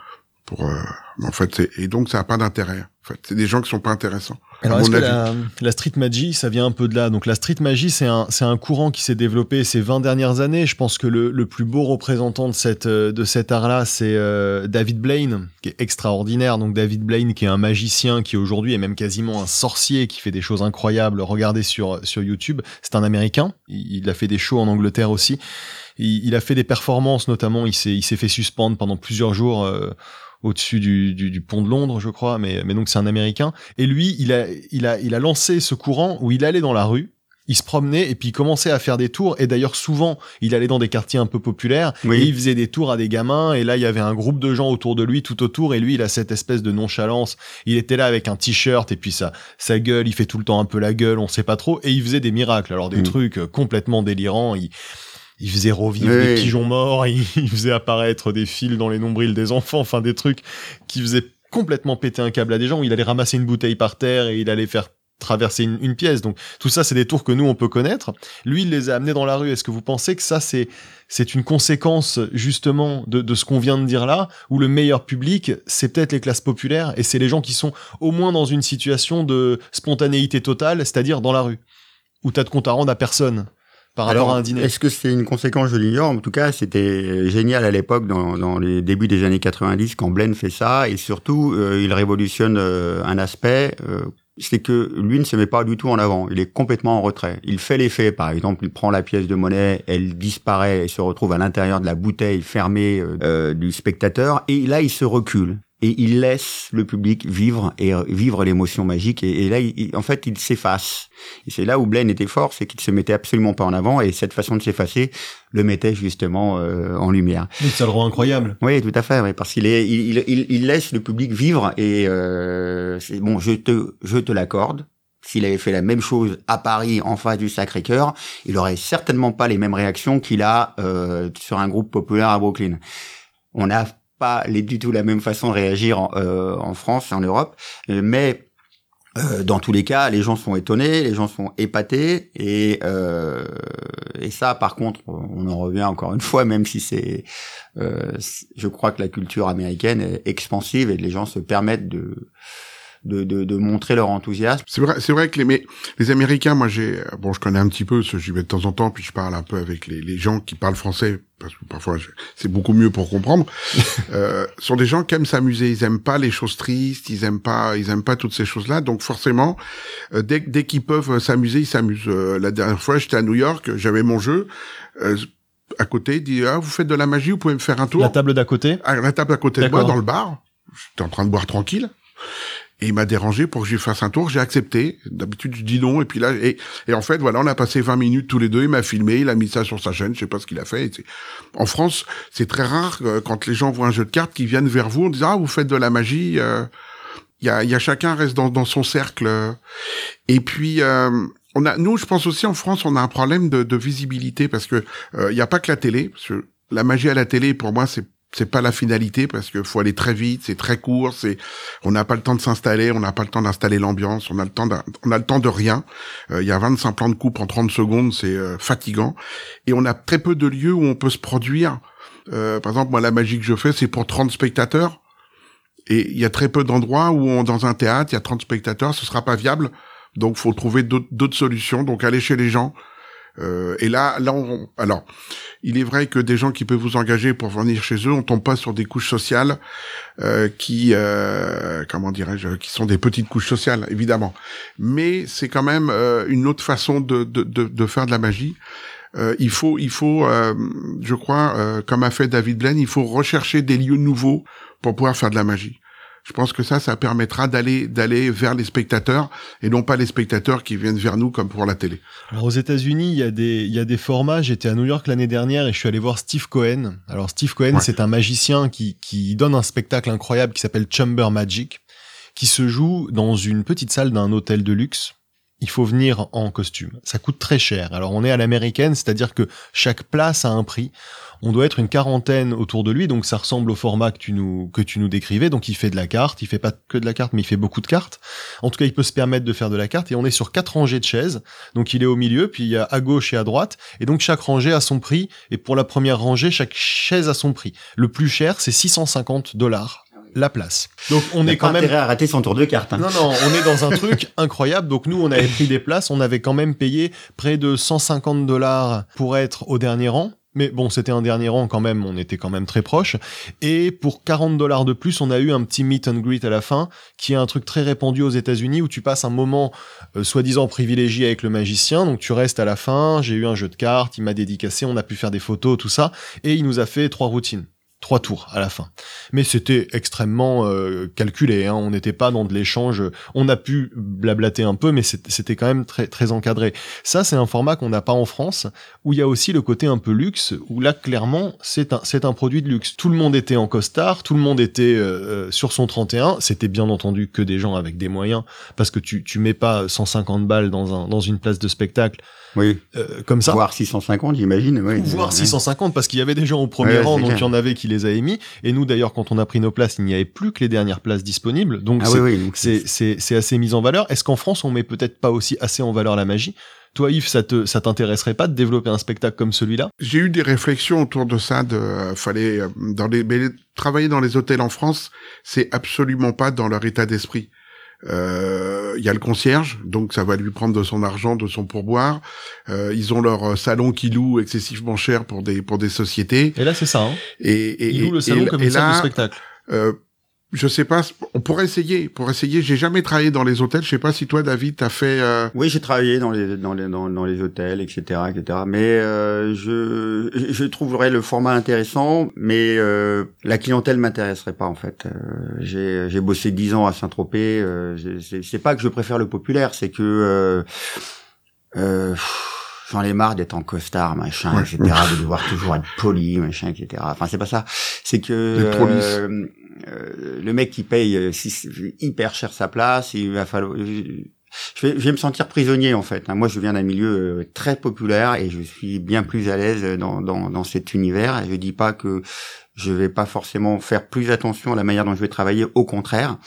Pour euh, en fait, c'est- et donc ça a pas d'intérêt. En fait, c'est des gens qui sont pas intéressants. Alors est-ce que la, la street magie, ça vient un peu de là? Donc la street magie, c'est un, c'est un courant qui s'est développé ces 20 dernières années. Je pense que le, le plus beau représentant de, cette, euh, de cet art-là, c'est euh, David Blaine, qui est extraordinaire. Donc David Blaine, qui est un magicien, qui aujourd'hui est même quasiment un sorcier, qui fait des choses incroyables. Regardez sur, sur YouTube. C'est un Américain. Il, il a fait des shows en Angleterre aussi. Il, il a fait des performances, notamment, il s'est, il s'est fait suspendre pendant plusieurs jours. euh, au-dessus du, du, du pont de Londres, je crois, mais, mais donc c'est un Américain. Et lui, il a, il, a, il a lancé ce courant où il allait dans la rue, il se promenait et puis il commençait à faire des tours. Et d'ailleurs, souvent, il allait dans des quartiers un peu populaires Oui. et il faisait des tours à des gamins. Et là, il y avait un groupe de gens autour de lui, tout autour. Et lui, il a cette espèce de nonchalance. Il était là avec un t-shirt et puis sa, sa gueule, il fait tout le temps un peu la gueule, on sait pas trop. Et il faisait des miracles. Alors, des Mm. trucs euh, complètement délirants. Il, il faisait revivre Oui. des pigeons morts, il, il faisait apparaître des fils dans les nombrils des enfants, enfin des trucs qui faisaient complètement péter un câble à des gens, où il allait ramasser une bouteille par terre et il allait faire traverser une, une pièce. Donc tout ça, c'est des tours que nous, on peut connaître. Lui, il les a amenés dans la rue. Est-ce que vous pensez que ça, c'est c'est une conséquence justement de, de ce qu'on vient de dire là, où le meilleur public, c'est peut-être les classes populaires et c'est les gens qui sont au moins dans une situation de spontanéité totale, c'est-à-dire dans la rue, où t'as de compte à rendre à personne? Par rapport à un dîner. Est-ce que c'est une conséquence Je l'ignore. En tout cas, c'était génial à l'époque, dans, dans les débuts des années 90, quand Blaine fait ça. Et surtout, euh, il révolutionne euh, un aspect. euh, c'est que lui ne se met pas du tout en avant. Il est complètement en retrait. Il fait l'effet, par exemple, il prend la pièce de monnaie, elle disparaît et se retrouve à l'intérieur de la bouteille fermée euh, euh, du spectateur. Et là, il se recule. Et il laisse le public vivre et euh, vivre l'émotion magique. Et, et là, il- en fait, il s'efface. Et c'est là où Blaine était fort, c'est qu'il se mettait absolument pas en avant. Et cette façon de s'effacer le mettait justement euh, en lumière. Oui, ça le rend incroyable. Oui, tout à fait, oui, parce qu'il est, il, il, il laisse le public vivre et euh, c'est bon, je te, je te l'accorde. S'il avait fait la même chose à Paris, en face du Sacré-Cœur, il aurait certainement pas les mêmes réactions qu'il a euh, sur un groupe populaire à Brooklyn. On n'a du tout la même façon de réagir en, euh, en France et en Europe, euh, mais euh, dans tous les cas, les gens sont étonnés, les gens sont épatés, et euh, ça, par contre, on en revient encore une fois, même si c'est, je crois que la culture américaine est expansive et les gens se permettent de de, de, de montrer leur enthousiasme. C'est vrai, c'est vrai que les, mais les Américains, moi j'ai, bon, je connais un petit peu, j'y vais de temps en temps, puis je parle un peu avec les, les gens qui parlent français, parce que parfois c'est beaucoup mieux pour comprendre. euh, sont des gens qui aiment s'amuser, ils aiment pas les choses tristes, ils aiment pas, ils aiment pas toutes ces choses-là, donc forcément, euh, dès, dès qu'ils peuvent s'amuser, ils s'amusent. Euh, la dernière fois, j'étais à New York, j'avais mon jeu. Euh, à côté, il dit ah vous faites de la magie, vous pouvez me faire un tour. La table d'à côté. À la table à côté de moi dans le bar. J'étais en train de boire tranquille. Et il m'a dérangé pour que je fasse un tour. J'ai accepté. D'habitude, je dis non. Et puis là, et, et en fait, voilà, on a passé 20 minutes tous les deux. Il m'a filmé, il a mis ça sur sa chaîne. Je sais pas ce qu'il a fait. En France, c'est très rare euh, quand les gens voient un jeu de cartes qu'ils viennent vers vous en disant ah vous faites de la magie. euh, Il y a, y a chacun reste dans, dans son cercle. Et puis. euh, on a, nous, je pense aussi en France, on a un problème de, de visibilité parce que euh, il y a pas que la télé. Parce que la magie à la télé, pour moi, c'est c'est pas la finalité parce que faut aller très vite, c'est très court, c'est on n'a pas le temps de s'installer, on n'a pas le temps d'installer l'ambiance, on a le temps on a le temps de rien. Euh, Il y a 25 plans de coupe en 30 secondes, c'est euh, fatigant et on a très peu de lieux où on peut se produire. Euh, par exemple, moi la magie que je fais, c'est pour 30 spectateurs et il y a très peu d'endroits où on, dans un théâtre, il y a 30 spectateurs, ce sera pas viable. Donc faut trouver d'autres d'autres solutions, donc aller chez les gens. Euh, et là, là, on, alors, il est vrai que des gens qui peuvent vous engager pour venir chez eux, on tombe pas sur des couches sociales euh, qui, euh, comment dirais-je, qui sont des petites couches sociales, évidemment. Mais c'est quand même euh, une autre façon de, de, de, de faire de la magie. Euh, il faut, il faut, euh, je crois, euh, comme a fait David Blaine, il faut rechercher des lieux nouveaux pour pouvoir faire de la magie. Je pense que ça, ça permettra d'aller d'aller vers les spectateurs et non pas les spectateurs qui viennent vers nous comme pour la télé. Alors aux États-Unis, il y a des il y a des formats. J'étais à New York l'année dernière et je suis allé voir Steve Cohen. Alors Steve Cohen, Ouais. c'est un magicien qui qui donne un spectacle incroyable qui s'appelle Chamber Magic, qui se joue dans une petite salle d'un hôtel de luxe. Il faut venir en costume. Ça coûte très cher. Alors on est à l'américaine, c'est-à-dire que chaque place a un prix. On doit être une quarantaine autour de lui, donc ça ressemble au format que tu nous que tu nous décrivais. Donc il fait de la carte, il fait pas que de la carte, mais il fait beaucoup de cartes. En tout cas, il peut se permettre de faire de la carte. Et on est sur quatre rangées de chaises. Donc il est au milieu, puis il y a à gauche et à droite. Et donc chaque rangée a son prix. Et pour la première rangée, chaque chaise a son prix. Le plus cher, c'est 650 dollars la place. Donc on est quand même intérêt à rater son tour de carte. hein. non, non, on est dans un truc incroyable. Donc nous, on avait pris des places, on avait quand même payé près de 150 dollars pour être au dernier rang. Mais bon, c'était un dernier rang quand même, on était quand même très proche. Et pour 40 dollars de plus, on a eu un petit meet and greet à la fin, qui est un truc très répandu aux États-Unis où tu passes un moment euh, soi-disant privilégié avec le magicien. Donc tu restes à la fin, j'ai eu un jeu de cartes, il m'a dédicacé, on a pu faire des photos, tout ça. Et il nous a fait trois routines. Trois tours à la fin. Mais c'était extrêmement euh, calculé, hein. on n'était pas dans de l'échange. On a pu blablater un peu, mais c'était quand même très, très encadré. Ça, c'est un format qu'on n'a pas en France, où il y a aussi le côté un peu luxe, où là, clairement, c'est un, c'est un produit de luxe. Tout le monde était en costard, tout le monde était euh, sur son 31. C'était bien entendu que des gens avec des moyens, parce que tu, tu mets pas 150 balles dans, un, dans une place de spectacle Oui, euh, comme ça. voire 650, j'imagine. Oui, Ouais. 650 parce qu'il y avait des gens au premier Ouais, rang donc il y en avait qui les avaient mis et nous d'ailleurs quand on a pris nos places il n'y avait plus que les dernières places disponibles donc Ah c'est oui, oui. donc c'est c'est c'est assez mis en valeur est-ce qu'en France on met peut-être pas aussi assez en valeur la magie? Toi Yves ça te ça t'intéresserait pas de développer un spectacle comme celui-là? J'ai eu des réflexions autour de ça. De euh, fallait euh, dans les mais travailler dans les hôtels en France, c'est absolument pas dans leur état d'esprit. Euh, Il y a le concierge, donc ça va lui prendre de son argent, de son pourboire. Euh, ils ont leur euh, salon qui loue excessivement cher pour des pour des sociétés. et là c'est ça hein Et, et, il loue le salon et- comme et une salle de spectacle euh, je sais pas, on pourrait essayer, pour essayer. J'ai jamais travaillé dans les hôtels. Je sais pas si toi, David, t'as fait. euh, Oui, j'ai travaillé dans les dans les dans, les hôtels, etc., etc. Mais euh, je je trouverais le format intéressant, mais euh, la clientèle m'intéresserait pas en fait. Euh, j'ai j'ai bossé dix ans à Saint-Tropez. Euh, c'est pas que je préfère le populaire, c'est que euh, J'en ai marre d'être en costard, machin, Ouais. etc., de devoir toujours être poli, machin, etc. Enfin, c'est pas ça. C'est que euh, euh, le mec qui paye euh, six- hyper cher sa place, il va falloir. Je vais, je vais me sentir prisonnier en fait. Moi, je viens d'un milieu euh, très populaire et je suis bien plus à l'aise dans, dans, dans cet univers. Je dis pas que je vais pas forcément faire plus attention à la manière dont je vais travailler. Au contraire.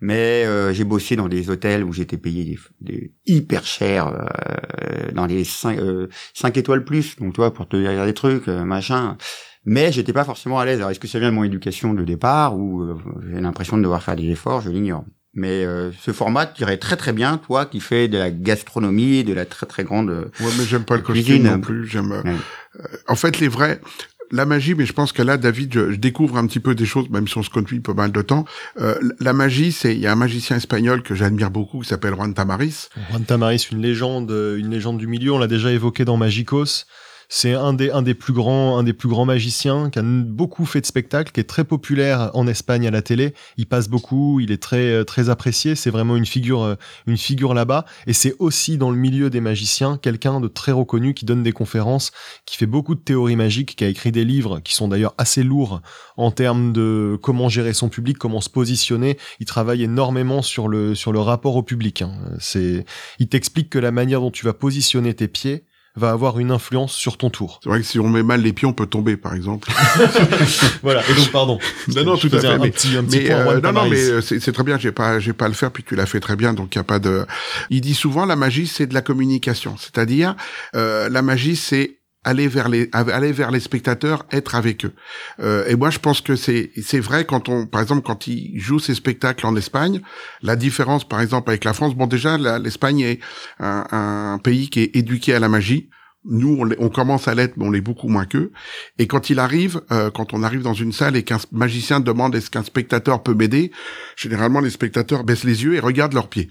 Mais euh, j'ai bossé dans des hôtels où j'étais payé des, des hyper cher, euh, dans les 5, euh, cinq étoiles plus. Donc tu vois, pour te dire des trucs, euh, machin. Mais j'étais pas forcément à l'aise. Alors est-ce que ça vient de mon éducation de départ ou euh, j'ai l'impression de devoir faire des efforts? Je l'ignore. Mais euh, ce format tirait très très bien, toi qui fais de la gastronomie, de la très très grande. Ouais, mais j'aime pas le costume cuisine. non plus. J'aime. euh, Ouais. euh, en fait, les vrais. La magie, mais je pense que là, David, je, je découvre un petit peu des choses, même si on se depuis pas mal de temps. Euh, la magie, c'est il y a un magicien espagnol que j'admire beaucoup, qui s'appelle Juan Tamaris. Juan Tamaris, une légende, une légende du milieu, on l'a déjà évoqué dans Magicos. C'est un des, un des plus grands, un des plus grands magiciens qui a beaucoup fait de spectacles, qui est très populaire en Espagne à la télé. Il passe beaucoup, il est très, euh, très apprécié. C'est vraiment une figure, euh, une figure là-bas. Et c'est aussi dans le milieu des magiciens quelqu'un de très reconnu qui donne des conférences, qui fait beaucoup de théories magiques, qui a écrit des livres qui sont d'ailleurs assez lourds en termes de comment gérer son public, comment se positionner. Il travaille énormément sur le, sur le rapport au public. hein. C'est, il t'explique que la manière dont tu vas positionner tes pieds va avoir une influence sur ton tour. C'est vrai que si on met mal les pieds, on peut tomber, par exemple. Voilà. Et donc, pardon. Non, non, tout à fait, Un, mais- petit, un petit Mais point. euh, non, non, mais euh, c'est c'est très bien. J'ai pas, j'ai pas à le faire, puis tu l'as fait très bien, donc il y a pas de. Il dit souvent la magie, c'est de la communication, c'est-à-dire euh, la magie, c'est aller vers les aller vers les spectateurs, être avec eux. Euh, et moi, je pense que c'est c'est vrai quand on, par exemple, quand il joue ses spectacles en Espagne, la différence, par exemple, avec la France. Bon, déjà, l'Espagne est un, un pays qui est éduqué à la magie. Nous, on, on commence à l'être, mais on l'est beaucoup moins qu'eux. Et quand il arrive, euh, quand on arrive dans une salle et qu'un magicien demande est-ce qu'un spectateur peut m'aider, généralement les spectateurs baissent les yeux et regardent leurs pieds.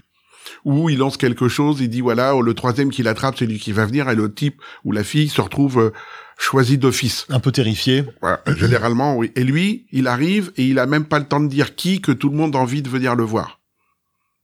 Ou il lance quelque chose, il dit voilà, oh, le troisième qui l'attrape, c'est lui qui va venir, et le type ou la fille se retrouve euh, choisi d'office. Un peu terrifié. Voilà, généralement, oui. Et lui, il arrive et il a même pas le temps de dire qui que tout le monde a envie de venir le voir.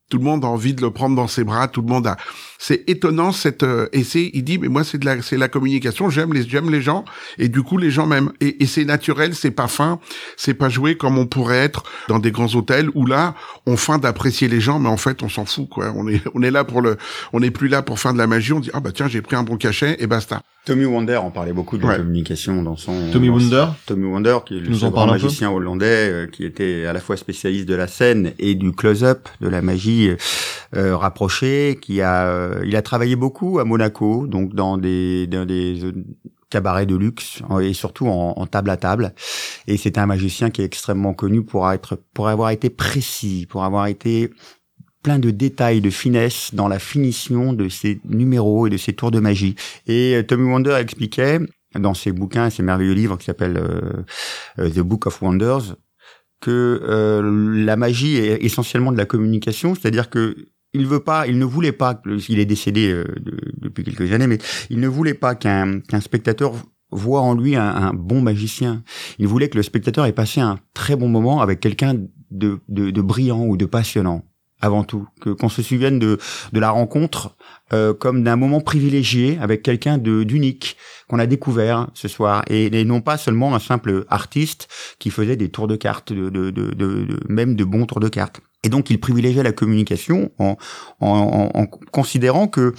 Tout le monde a envie de le prendre dans ses bras. Tout le monde a. C'est étonnant cette. Euh, et c'est, il dit, mais moi c'est de la, c'est la communication. J'aime les, j'aime les gens et du coup les gens m'aiment. Et, et c'est naturel, c'est pas fin, c'est pas joué comme on pourrait être dans des grands hôtels où là on feint d'apprécier les gens, mais en fait on s'en fout quoi. On est, on est là pour le, on n'est plus là pour faire de la magie. On dit ah bah tiens j'ai pris un bon cachet et basta. Tommy Wonder en parlait beaucoup de la Ouais. communication dans son. Tommy dans- Wonder. Tommy Wonder, qui est le grand magicien hollandais, euh, qui était à la fois spécialiste de la scène et du close-up, de la magie euh, rapprochée, qui a, euh, il a travaillé beaucoup à Monaco, donc dans des, dans des euh, cabarets de luxe et surtout en, en table à table. Et c'était un magicien qui est extrêmement connu pour être, pour avoir été précis, pour avoir été plein de détails, de finesse dans la finition de ses numéros et de ses tours de magie. Et euh, Tommy Wonder expliquait dans ses bouquins, ses merveilleux livres qui s'appellent euh, euh, The Book of Wonders, que la magie est essentiellement de la communication, c'est-à-dire que il veut pas, il ne voulait pas, il est décédé de- depuis quelques années, mais il ne voulait pas qu'un spectateur voit en lui un, bon magicien. Il voulait que le spectateur ait passé un très bon moment avec quelqu'un de brillant ou de passionnant avant tout, que qu'on se souvienne de de la rencontre euh, comme d'un moment privilégié avec quelqu'un d'unique qu'on a découvert ce soir et, et non pas seulement un simple artiste qui faisait des tours de cartes, de, de- de- même de bons tours de cartes. Et donc il privilégiait la communication en, en, en, en considérant que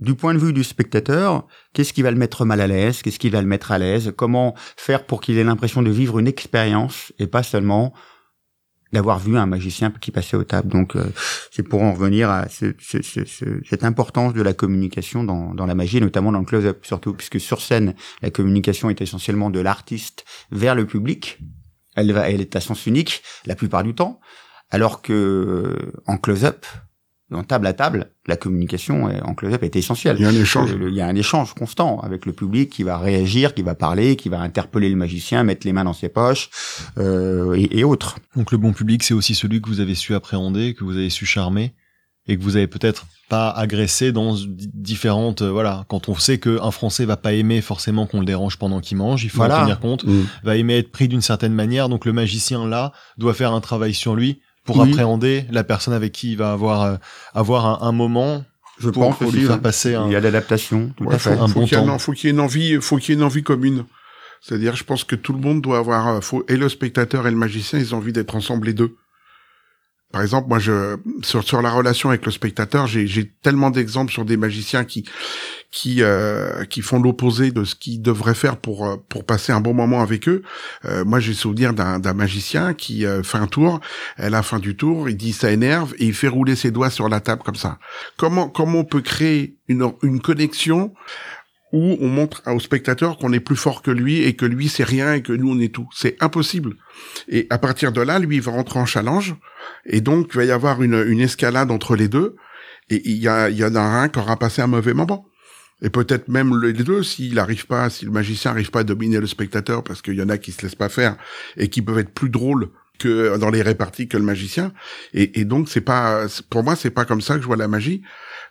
du point de vue du spectateur, qu'est-ce qui va le mettre mal à l'aise, qu'est-ce qui va le mettre à l'aise, comment faire pour qu'il ait l'impression de vivre une expérience et pas seulement d'avoir vu un magicien qui passait aux tables. Donc, euh, c'est pour en revenir à ce- ce- ce- ce- cette importance de la communication dans, dans la magie, notamment dans le close-up, surtout puisque sur scène, la communication est essentiellement de l'artiste vers le public. Elle, va, elle est à sens unique la plupart du temps, alors que euh, en close-up, en table à table, la communication en close-up est essentielle. Il y a un échange. Il y a un échange constant avec le public qui va réagir, qui va parler, qui va interpeller le magicien, mettre les mains dans ses poches euh, et, et autres. Donc le bon public, c'est aussi celui que vous avez su appréhender, que vous avez su charmer, et que vous avez peut-être pas agressé dans di- différentes euh, voilà quand on sait que un Français va pas aimer forcément qu'on le dérange pendant qu'il mange il faut Voilà. en tenir compte Mm. va aimer être pris d'une certaine manière donc le magicien là doit faire un travail sur lui pour Oui. appréhender la personne avec qui il va avoir euh, avoir un, un moment Je pour, pense pour aussi, lui faire ouais. passer un Il y a l'adaptation, tout Ouais, à faut, faut bon qu'il y ait temps. un- faut qu'il y ait une envie, faut qu'il y ait une envie commune. C'est-à-dire, je pense que tout le monde doit avoir, euh, faut, et le spectateur et le magicien, ils ont envie d'être ensemble les deux. Par exemple, moi, je sur sur la relation avec le spectateur, j'ai j'ai tellement d'exemples sur des magiciens qui qui euh, qui font l'opposé de ce qu'ils devraient faire pour euh, pour passer un bon moment avec eux. Euh, moi, j'ai souvenir d'un d'un magicien qui euh, fait un tour. À la fin du tour, il dit ça énerve et il fait rouler ses doigts sur la table comme ça. Comment comment on peut créer une une connexion où on montre au spectateur qu'on est plus fort que lui et que lui c'est rien et que nous on est tout? C'est impossible. Et à partir de là, lui il va rentrer en challenge et donc il va y avoir une, une escalade entre les deux et il y, a, il y en a un qui aura passé un mauvais moment. Et peut-être même les deux, s'il n'arrive pas, si le magicien n'arrive pas à dominer le spectateur, parce qu'il y en a qui se laissent pas faire et qui peuvent être plus drôles que dans les réparties que le magicien. Et, et donc c'est pas, pour moi c'est pas comme ça que je vois la magie.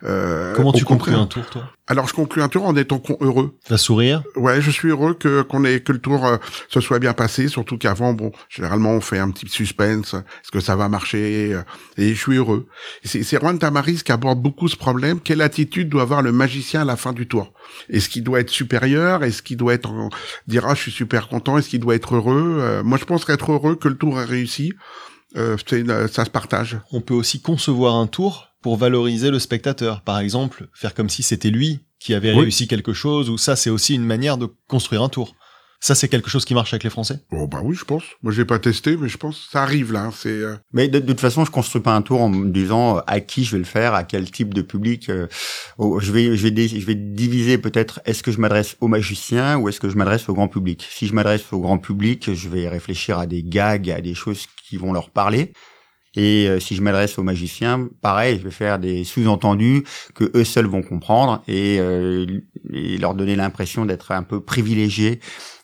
Euh, Comment tu conclus un tour, toi? Alors je conclus un tour en étant heureux. Vas sourire? Ouais, je suis heureux que qu'on ait que le tour euh, se soit bien passé, surtout qu'avant, bon, généralement on fait un petit suspense, est-ce que ça va marcher? Euh, Et je suis heureux. C'est Juan Tamariz qui aborde beaucoup ce problème. Quelle attitude doit avoir le magicien à la fin du tour? Est-ce qu'il doit être supérieur? Est-ce qu'il doit être en- dire ah je suis super content? Est-ce qu'il doit être heureux? Euh, Moi, je pense qu'être heureux que le tour a réussi, euh, une- ça se partage. On peut aussi concevoir un tour pour valoriser le spectateur. Par exemple, faire comme si c'était lui qui avait Oui. réussi quelque chose, ou ça, c'est aussi une manière de construire un tour. Ça, c'est quelque chose qui marche avec les Français Bon bah oui, je pense. Moi, j'ai pas testé, mais je pense ça arrive là. hein, C'est euh, Mais de, de toute façon, je construis pas un tour en me disant euh, à qui je vais le faire, à quel type de public. euh, oh, je vais, je vais, je vais diviser peut-être. Est-ce que je m'adresse aux magiciens ou est-ce que je m'adresse au grand public? Si je m'adresse au grand public, je vais réfléchir à des gags, à des choses qui vont leur parler. Et euh, si je m'adresse aux magiciens, pareil, je vais faire des sous-entendus que eux seuls vont comprendre et, euh, et leur donner l'impression d'être un peu privilégiés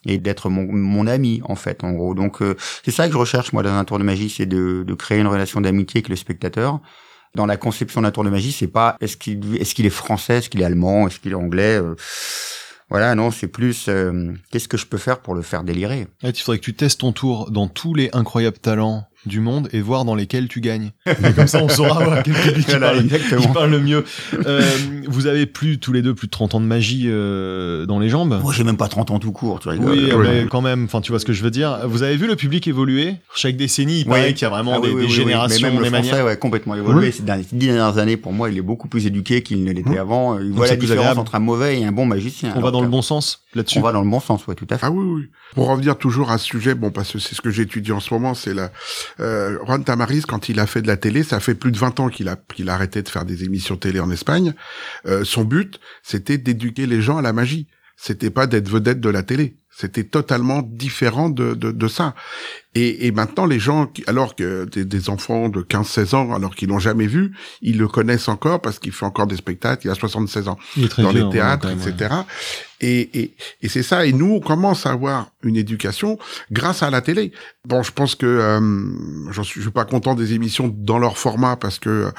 et d'être mon, mon ami en fait, en gros. Donc euh, c'est ça que je recherche moi dans un tour de magie, c'est de, de créer une relation d'amitié avec le spectateur. Dans la conception d'un tour de magie, c'est pas est-ce qu'il est-ce qu'il est français, est-ce qu'il est allemand, est-ce qu'il est anglais. euh, voilà, non, c'est plus euh, qu'est-ce que je peux faire pour le faire délirer? Il faudrait que tu testes ton tour dans tous les incroyables talents du monde et voir dans lesquels tu gagnes. Et comme ça, on saura voir quel public qui Voilà, parle, exactement. qui parle le mieux. Euh, vous avez plus, tous les deux, plus de 30 ans de magie euh, dans les jambes Moi, j'ai même pas 30 ans tout court, tu rigoles. Oui, Ouais. mais quand même, enfin, tu vois ce que je veux dire. Vous avez vu le public évoluer? Chaque décennie, il Oui. paraît qu'il y a vraiment Ah des, oui, oui, des oui, oui. générations, Mais même des le manières. français, ouais, complètement évolué. Ces dernières- ces dix dernières années, pour moi, il est beaucoup plus éduqué qu'il ne l'était avant. Il voit la différence agréable. entre un mauvais et un bon magicien. On va dans le bon sens là-dessus. On va dans le bon sens, ouais, tout à fait. Ah oui, oui. Pour revenir toujours à ce sujet, bon, parce que c'est ce que j'étudie en ce moment, c'est la euh, Juan Tamariz, quand il a fait de la télé, ça fait plus de 20 ans qu'il a qu'il a arrêté de faire des émissions télé en Espagne. Euh, son but, c'était d'éduquer les gens à la magie. C'était pas d'être vedette de la télé. C'était totalement différent de, de, de ça. Et, et maintenant, les gens, qui- alors que des, des enfants de 15-16 ans, alors qu'ils l'ont jamais vu, ils le connaissent encore parce qu'il fait encore des spectacles, il a 76 ans Il est très dans vieux, les théâtres, ouais. Et, et, et c'est ça. Et nous, on commence à avoir une éducation grâce à la télé. Bon, je pense que euh, j'en suis, je suis pas content des émissions dans leur format parce que euh,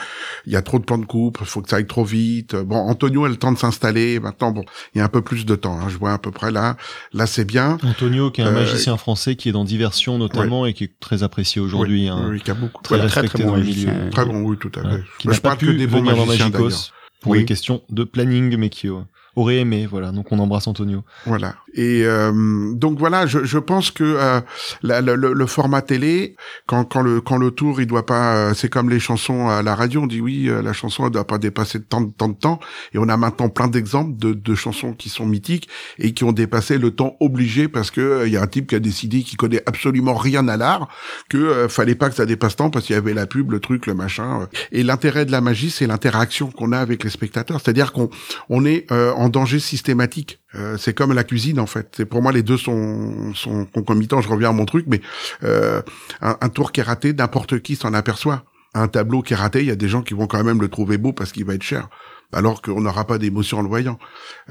il y a trop de plans de coupe, il faut que ça aille trop vite. Bon, Antonio a le temps de s'installer. Maintenant, bon, il y a un peu plus de temps. hein. Je vois à peu près là. Là, c'est bien. Antonio, qui est un Euh, magicien français qui est dans Diversion notamment et qui est très apprécié aujourd'hui. oui, hein. oui, y a beaucoup. Très très, respecté très bon dans milieu. Très bon, oui, tout à fait. Ouais. Qui je pas parle que des bons dans magiciens Magicos d'ailleurs. pour Oui. des questions de planning, mais qui euh, aurait aimé. Voilà, donc on embrasse Antonio. Voilà. Et euh, donc voilà, je, je pense que euh, la- le, le- format télé, quand, quand le quand le tour, il doit pas, euh, c'est comme les chansons à la radio, on dit oui, euh, la chanson elle doit pas dépasser tant de tant de temps. Et on a maintenant plein d'exemples de, de chansons qui sont mythiques et qui ont dépassé le temps obligé parce que euh, il y a un type qui a décidé qu'il connaît absolument rien à l'art, que euh, fallait pas que ça dépasse tant parce qu'il y avait la pub, le truc, le machin. euh. Et l'intérêt de la magie, c'est l'interaction qu'on a avec les spectateurs, c'est-à-dire qu'on on est euh, en danger systématique. Euh, c'est comme la cuisine en fait. C'est pour moi les deux sont sont concomitants. Je reviens à mon truc, mais euh, un, un tour qui est raté, n'importe qui s'en aperçoit. Un tableau qui est raté, il y a des gens qui vont quand même le trouver beau parce qu'il va être cher. Alors qu'on n'aura pas d'émotion en le voyant.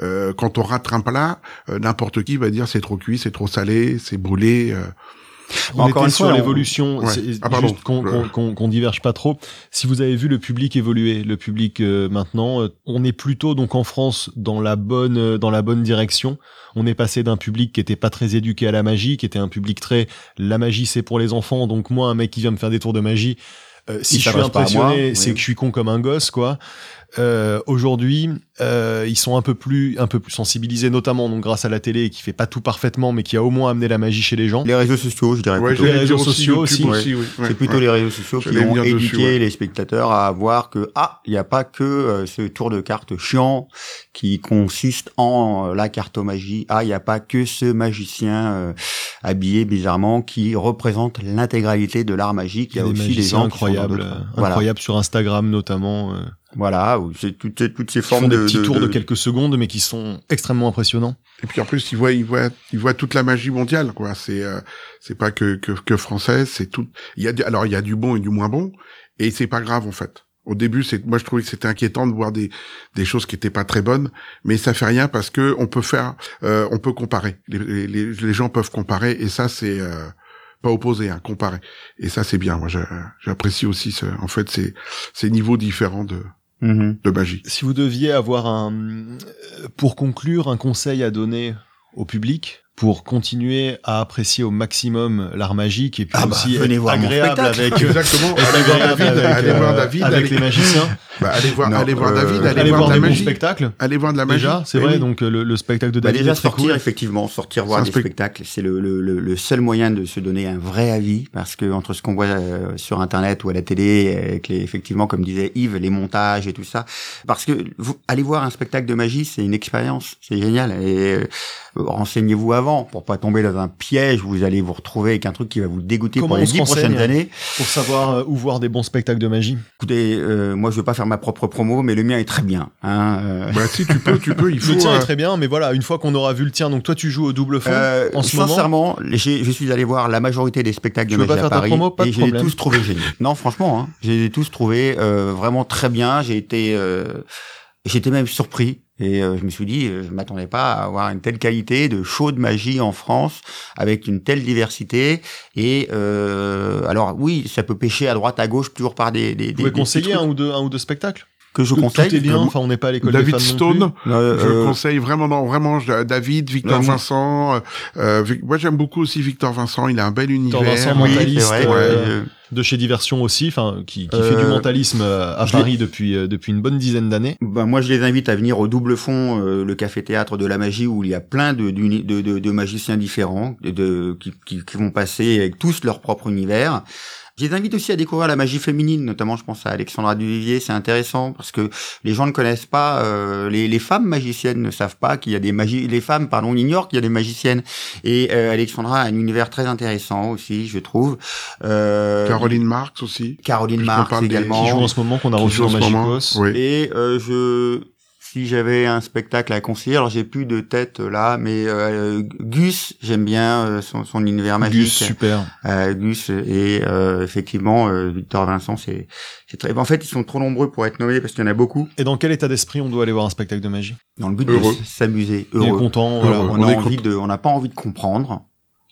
Euh, quand on rate un plat, euh, n'importe qui va dire c'est trop cuit, c'est trop salé, c'est brûlé. On Encore une sur fois, on- l'évolution, Ouais. Ah, qu'on diverge pas trop. Si vous avez vu le public évoluer, le public euh, maintenant, euh, on est plutôt donc en France dans la bonne euh, dans la bonne direction. On est passé d'un public qui était pas très éduqué à la magie, qui était un public très la magie c'est pour les enfants. Donc moi un mec qui vient me faire des tours de magie, euh, si je suis impressionné, oui. c'est que je suis con comme un gosse quoi. Euh, Aujourd'hui, euh, ils sont un peu plus un peu plus sensibilisés, notamment donc grâce à la télé qui fait pas tout parfaitement, mais qui a au moins amené la magie chez les gens. Les réseaux sociaux, je dirais Ouais, plutôt. les réseaux sociaux aussi. oui. Ouais, C'est plutôt ouais. les réseaux sociaux qui ont dessus, éduqué ouais. les spectateurs à voir que ah, il n'y a pas que euh, ce tour de carte chiant qui consiste en euh, la cartomagie. Ah, il n'y a pas que ce magicien euh, habillé bizarrement qui représente l'intégralité de l'art magique. Il y a, des aussi des gens qui sont dans incroyables, euh, Voilà. incroyables sur Instagram notamment, euh, Voilà, ou c'est toutes, ces- toutes ces Qui font formes des de, petits de- tours de de- quelques secondes, mais qui sont extrêmement impressionnants. Et puis en plus, ils voient, ils voient, ils voient toute la magie mondiale, quoi. C'est, euh, c'est pas que que, que français, c'est tout. Il y a, du- alors il y a du bon et du moins bon, et c'est pas grave en fait. Au début, c'est, moi je trouvais que c'était inquiétant de voir des des choses qui étaient pas très bonnes, mais ça fait rien parce que on peut faire, euh, on peut comparer. Les, les, les- gens peuvent comparer, et ça c'est euh, pas opposé, hein, comparer. Et ça c'est bien. Moi, j'a- j'apprécie aussi. Ce, en fait, c'est c'est niveaux différents de Mhm. de magie. Si vous deviez avoir un, euh, pour conclure, un conseil à donner au public pour continuer à apprécier au maximum l'art magique et puis Ah bah, aussi venez être voir agréable avec Exactement. être allez voir David. avec, allez euh, voir David. avec allez, les magiciens, bah, allez voir, Non, allez voir euh, David. Allez, aller voir, voir de la des bons magie. spectacles. Allez voir de la magie. Déjà, c'est Eh vrai. oui. Donc euh, le, le spectacle de Bah David déjà est très sortir cool. effectivement, sortir voir des spect- spectacles, c'est le, le, le, le seul moyen de se donner un vrai avis parce que entre ce qu'on voit euh, sur internet ou à la télé, avec les effectivement comme disait Yves, les montages et tout ça, parce que vous allez voir un spectacle de magie, c'est une expérience, c'est génial et euh, renseignez-vous avant pour pas tomber dans un piège où vous allez vous retrouver avec un truc qui va vous dégoûter Comment pour les dix prochaines renseigne années. pour savoir euh, où voir des bons spectacles de magie? Écoutez, euh, moi je veux pas faire ma propre promo, mais le mien est très bien. Hein, euh, Bah si tu peux, tu peux. Il faut. Le tien euh, est très bien, mais voilà, une fois qu'on aura vu le tien, donc toi tu joues au double fond Euh, en ce moment. sincèrement, j'ai- je suis allé voir la majorité des spectacles Tu de veux pas magie à ta Paris promo? Pas de et j'ai tous trouvé géniaux. Non, franchement, hein, j'ai tous trouvé euh, vraiment très bien. J'ai été, euh, j'étais même surpris et euh, je me suis dit, euh, je m'attendais pas à avoir une telle qualité de show de magie en France avec une telle diversité. Et euh, alors oui, ça peut pêcher à droite, à gauche, toujours par des, des, Vous pouvez des conseiller un ou deux, un ou deux spectacles? Que je Tout conseille. est bien. Enfin, on n'est pas à l'école David des fans non Stone, Euh, je euh, conseille vraiment, non, vraiment, David, Victor Non, Vincent. euh, euh, moi, j'aime beaucoup aussi Victor Vincent. Il a un bel univers. Vincent, oui, mentaliste, vrai. ouais. euh, de chez Diversion aussi, enfin qui, qui Euh, fait du mentalisme à Paris depuis depuis une bonne dizaine d'années. Ben, moi, je les invite à venir au double fond, euh, le café-théâtre de la magie, où il y a plein de, de, de, de magiciens différents, de, de- qui, qui, qui vont passer avec tous leur propre univers. Je les invite aussi à découvrir la magie féminine, notamment je pense à Alexandra Duvivier, c'est intéressant parce que les gens ne connaissent pas, euh, les, les femmes magiciennes ne savent pas qu'il y a des magies, les femmes, pardon, ignorent qu'il y a des magiciennes. Et euh, Alexandra a un univers très intéressant aussi, je trouve. Euh, Caroline Marx aussi. Caroline Marx des- également. Qui joue en ce moment qu'on a reçu en. Magicos. Oui. Et euh, je, si j'avais un spectacle à conseiller, alors j'ai plus de tête là, mais euh, Gus, j'aime bien euh, son, son univers magique. Gus, super. Euh, Gus et euh, effectivement euh, Victor Vincent, c'est c'est très. En fait, ils sont trop nombreux pour être nommés parce qu'il y en a beaucoup. Et dans quel état d'esprit on doit aller voir un spectacle de magie? Dans le but Heureux. de s'amuser, On est heureux. content, Heureux. voilà. On, On a est envie de, on n'a pas envie de comprendre.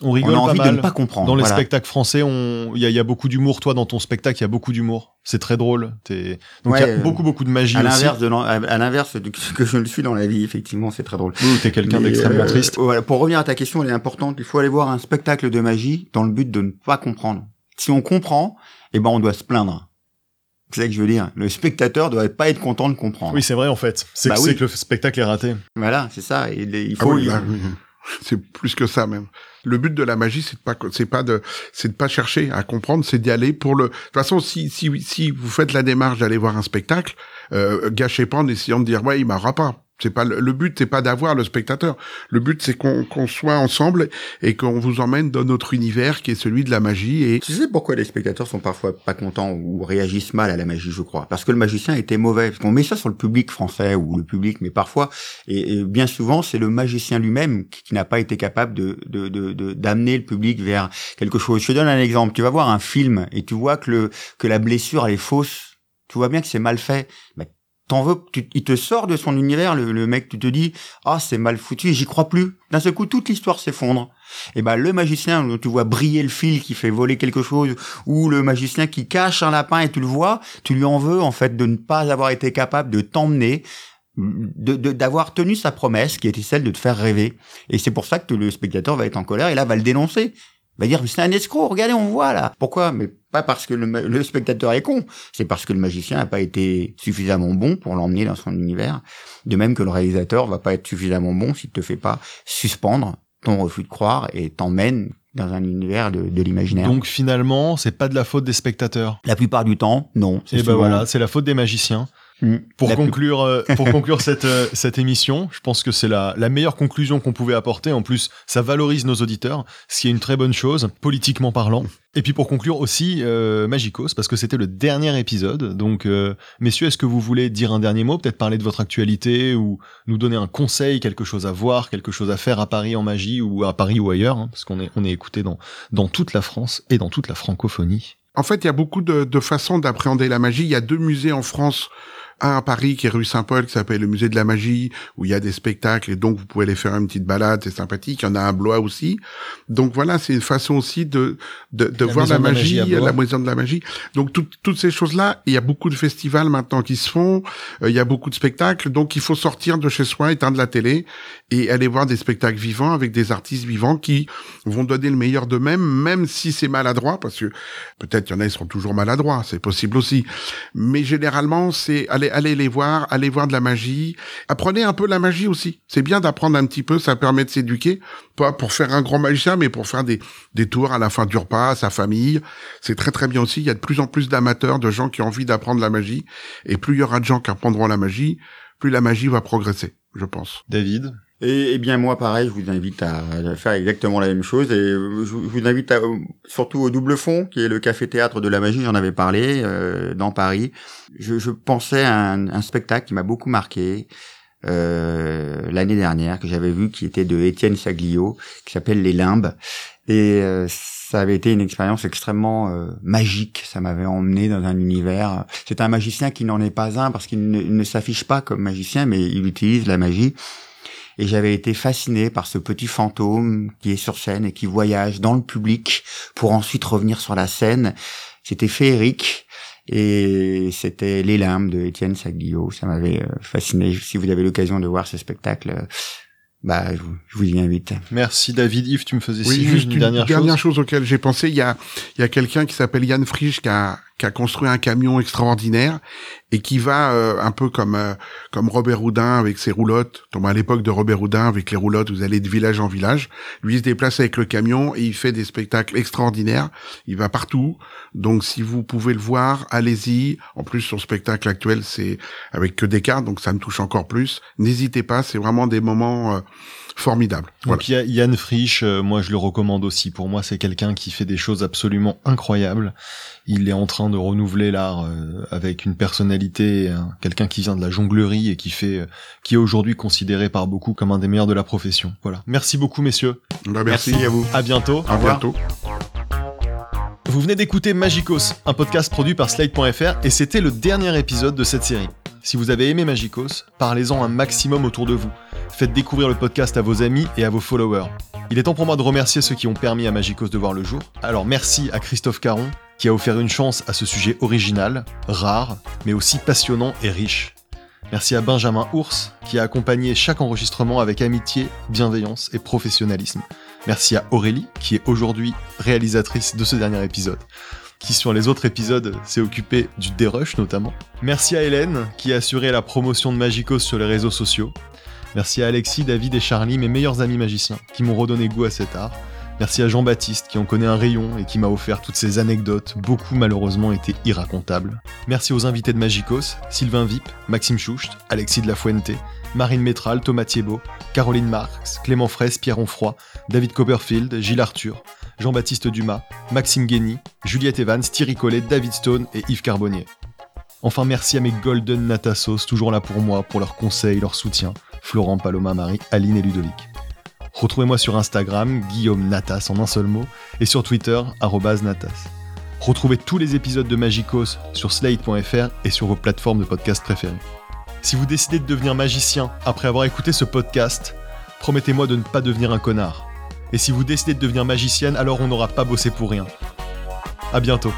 On On rigole a pas envie de mal. ne pas comprendre. Dans les voilà. spectacles français, on il y a, il y a beaucoup d'humour. Toi, dans ton spectacle, il y a beaucoup d'humour. C'est très drôle. T'es... Donc il y a euh, beaucoup beaucoup de magie À aussi. l'inverse de à l'inverse de ce que je le suis dans la vie, effectivement, c'est très drôle. Oui, t'es quelqu'un d'extrêmement euh, triste. Voilà, pour revenir à ta question, elle est importante. Il faut aller voir un spectacle de magie dans le but de ne pas comprendre. Si on comprend, eh ben on doit se plaindre. C'est ça que je veux dire. Le spectateur doit pas être content de comprendre. Oui, c'est vrai en fait. C'est Bah que, oui. c'est que le spectacle est raté. Voilà, c'est ça. Il Ah faut. oui, là, oui. C'est plus que ça même. Le but de la magie, c'est pas, c'est pas de, c'est de pas chercher à comprendre, c'est d'y aller pour le. De toute façon, si si si vous faites la démarche d'aller voir un spectacle, euh, gâchez pas en essayant de dire ouais, il m'aura pas. C'est pas le, le but, c'est pas d'avoir le spectateur. Le but, c'est qu'on soit ensemble et qu'on vous emmène dans notre univers qui est celui de la magie et Tu sais pourquoi les spectateurs sont parfois pas contents ou réagissent mal à la magie, je crois? Parce que le magicien était mauvais. Parce qu'on met ça sur le public français ou le public, mais parfois, et, bien souvent, c'est le magicien lui-même qui, n'a pas été capable de de- de- de- d'amener le public vers quelque chose. Je te donne un exemple. Tu vas voir un film et tu vois que le que la blessure elle est fausse. Tu vois bien que c'est mal fait. T'en veux, tu- il te sort de son univers, le, le mec, tu te dis, ah, c'est mal foutu, j'y crois plus. D'un seul coup, toute l'histoire s'effondre. Et ben, le magicien, tu vois briller le fil qui fait voler quelque chose, ou le magicien qui cache un lapin et tu le vois, tu lui en veux, en fait, de ne pas avoir été capable de t'emmener, de, de- d'avoir tenu sa promesse, qui était celle de te faire rêver. Et c'est pour ça que le spectateur va être en colère et là va le dénoncer. Va dire, mais c'est un escroc, regardez, on voit là. Pourquoi? Mais pas parce que le, spectateur est con. C'est parce que le magicien n'a pas été suffisamment bon pour l'emmener dans son univers. De même que le réalisateur va pas être suffisamment bon s'il te fait pas suspendre ton refus de croire et t'emmène dans un univers de, de l'imaginaire. Donc finalement, c'est pas de la faute des spectateurs? La plupart du temps, non. Et ben souvent- voilà, c'est la faute des magiciens. Mm. Pour La conclure, euh, pour conclure cette, euh, cette émission, je pense que c'est la, la meilleure conclusion qu'on pouvait apporter. En plus, ça valorise nos auditeurs, ce qui est une très bonne chose, politiquement parlant. Et puis pour conclure aussi, euh, Magicos, parce que c'était le dernier épisode. Donc, euh, messieurs, est-ce que vous voulez dire un dernier mot, peut-être parler de votre actualité ou nous donner un conseil, quelque chose à voir, quelque chose à faire à Paris en magie ou à Paris ou ailleurs, hein, parce qu'on est, on est écouté dans, dans toute la France et dans toute la francophonie. En fait, il y a beaucoup de, de façons d'appréhender la magie. Il y a deux musées en France. Un à Paris qui est rue Saint-Paul qui s'appelle le musée de la magie où il y a des spectacles et donc vous pouvez aller faire une petite balade, c'est sympathique. Il y en a un à Blois aussi. Donc voilà, c'est une façon aussi de de, de La voir la de la magie, magie la maison de la magie. Donc toutes toutes ces choses-là, il y a beaucoup de festivals maintenant qui se font, euh, il y a beaucoup de spectacles, donc il faut sortir de chez soi, éteindre la télé et aller voir des spectacles vivants avec des artistes vivants qui vont donner le meilleur d'eux-mêmes, même si c'est maladroit, parce que peut-être il y en a, ils seront toujours maladroits, c'est possible aussi. Mais généralement, c'est aller, aller les voir, aller voir de la magie. Apprenez un peu la magie aussi. C'est bien d'apprendre un petit peu, ça permet de s'éduquer, pas pour faire un grand magicien, mais pour faire des, des tours à la fin du repas, à sa famille. C'est très très bien aussi. Il y a de plus en plus d'amateurs, de gens qui ont envie d'apprendre la magie. Et plus il y aura de gens qui apprendront la magie, plus la magie va progresser, je pense. David? Et, bien moi pareil, je vous invite à, faire exactement la même chose et euh, je, vous- invite à, surtout au Double Fond, qui est le café théâtre de la magie, j'en avais parlé euh, dans Paris. Je, je pensais à un, un spectacle qui m'a beaucoup marqué euh, l'année dernière que j'avais vu, qui était de Étienne Saglio, qui s'appelle Les Limbes et euh, ça avait été une expérience extrêmement euh, magique. Ça m'avait emmené dans un univers. C'est un magicien qui n'en est pas un parce qu'il ne, il ne s'affiche pas comme magicien, mais il utilise la magie. Et j'avais été fasciné par ce petit fantôme qui est sur scène et qui voyage dans le public pour ensuite revenir sur la scène. C'était féerique et c'était Les Limbes de Étienne Saglio. Ça m'avait euh, fasciné. Si vous avez l'occasion de voir ce spectacle, euh, bah, je vous, je vous y invite. Merci David. Yves, tu me faisais Oui, signe, juste une, dernière, chose. chose auquel j'ai pensé. Il y a, il y a quelqu'un qui s'appelle Yann Frisch qui a, qui a construit un camion extraordinaire et qui va euh, un peu comme euh, comme Robert Houdin avec ses roulottes. Donc à l'époque de Robert Houdin avec les roulottes, vous allez de village en village. Lui il se déplace avec le camion et il fait des spectacles extraordinaires. Il va partout. Donc si vous pouvez le voir, allez-y. En plus son spectacle actuel c'est avec que des cartes, donc ça me touche encore plus. N'hésitez pas, c'est vraiment des moments euh, formidables. Voilà. Donc a Yann Frisch, euh, moi je le recommande aussi. Pour moi, c'est quelqu'un qui fait des choses absolument incroyables. Il est en train de renouveler l'art euh, avec une personnalité, hein, quelqu'un qui vient de la jonglerie et qui fait, euh, qui est aujourd'hui considéré par beaucoup comme un des meilleurs de la profession. Voilà. Merci beaucoup, messieurs. Bah, merci. à vous. À bientôt. À bientôt. Vous venez d'écouter Magicos, un podcast produit par Slide.fr et c'était le dernier épisode de cette série. Si vous avez aimé Magicos, parlez-en un maximum autour de vous. Faites découvrir le podcast à vos amis et à vos followers. Il est temps pour moi de remercier ceux qui ont permis à Magicos de voir le jour. Alors merci à Christophe Caron qui a offert une chance à ce sujet original, rare, mais aussi passionnant et riche. Merci à Benjamin Ours qui a accompagné chaque enregistrement avec amitié, bienveillance et professionnalisme. Merci à Aurélie qui est aujourd'hui réalisatrice de ce dernier épisode qui sur les autres épisodes s'est occupée du dérush notamment. Merci à Hélène qui a assuré la promotion de Magicos sur les réseaux sociaux. Merci à Alexis, David et Charlie, mes meilleurs amis magiciens, qui m'ont redonné goût à cet art. Merci à Jean-Baptiste qui en connaît un rayon et qui m'a offert toutes ces anecdotes, beaucoup malheureusement étaient irracontables. Merci aux invités de Magicos, Sylvain Vip, Maxime Choucht, Alexis de la Fuente, Marine Métral, Thomas Thiebaud, Caroline Marx, Clément Fraisse, Pierre Onfroy, David Copperfield, Gilles Arthur, Jean-Baptiste Dumas, Maxime Guény, Juliette Evans, Thierry Collet, David Stone et Yves Carbonnier. Enfin, merci à mes Golden Natassos, toujours là pour moi, pour leurs conseils, leur soutien. Florent, Paloma, Marie, Aline et Ludovic. Retrouvez-moi sur Instagram, Guillaume Natas en un seul mot, et sur Twitter, Natas. Retrouvez tous les épisodes de Magicos sur slate.fr et sur vos plateformes de podcast préférées. Si vous décidez de devenir magicien après avoir écouté ce podcast, promettez-moi de ne pas devenir un connard. Et si vous décidez de devenir magicienne, alors on n'aura pas bossé pour rien. À bientôt.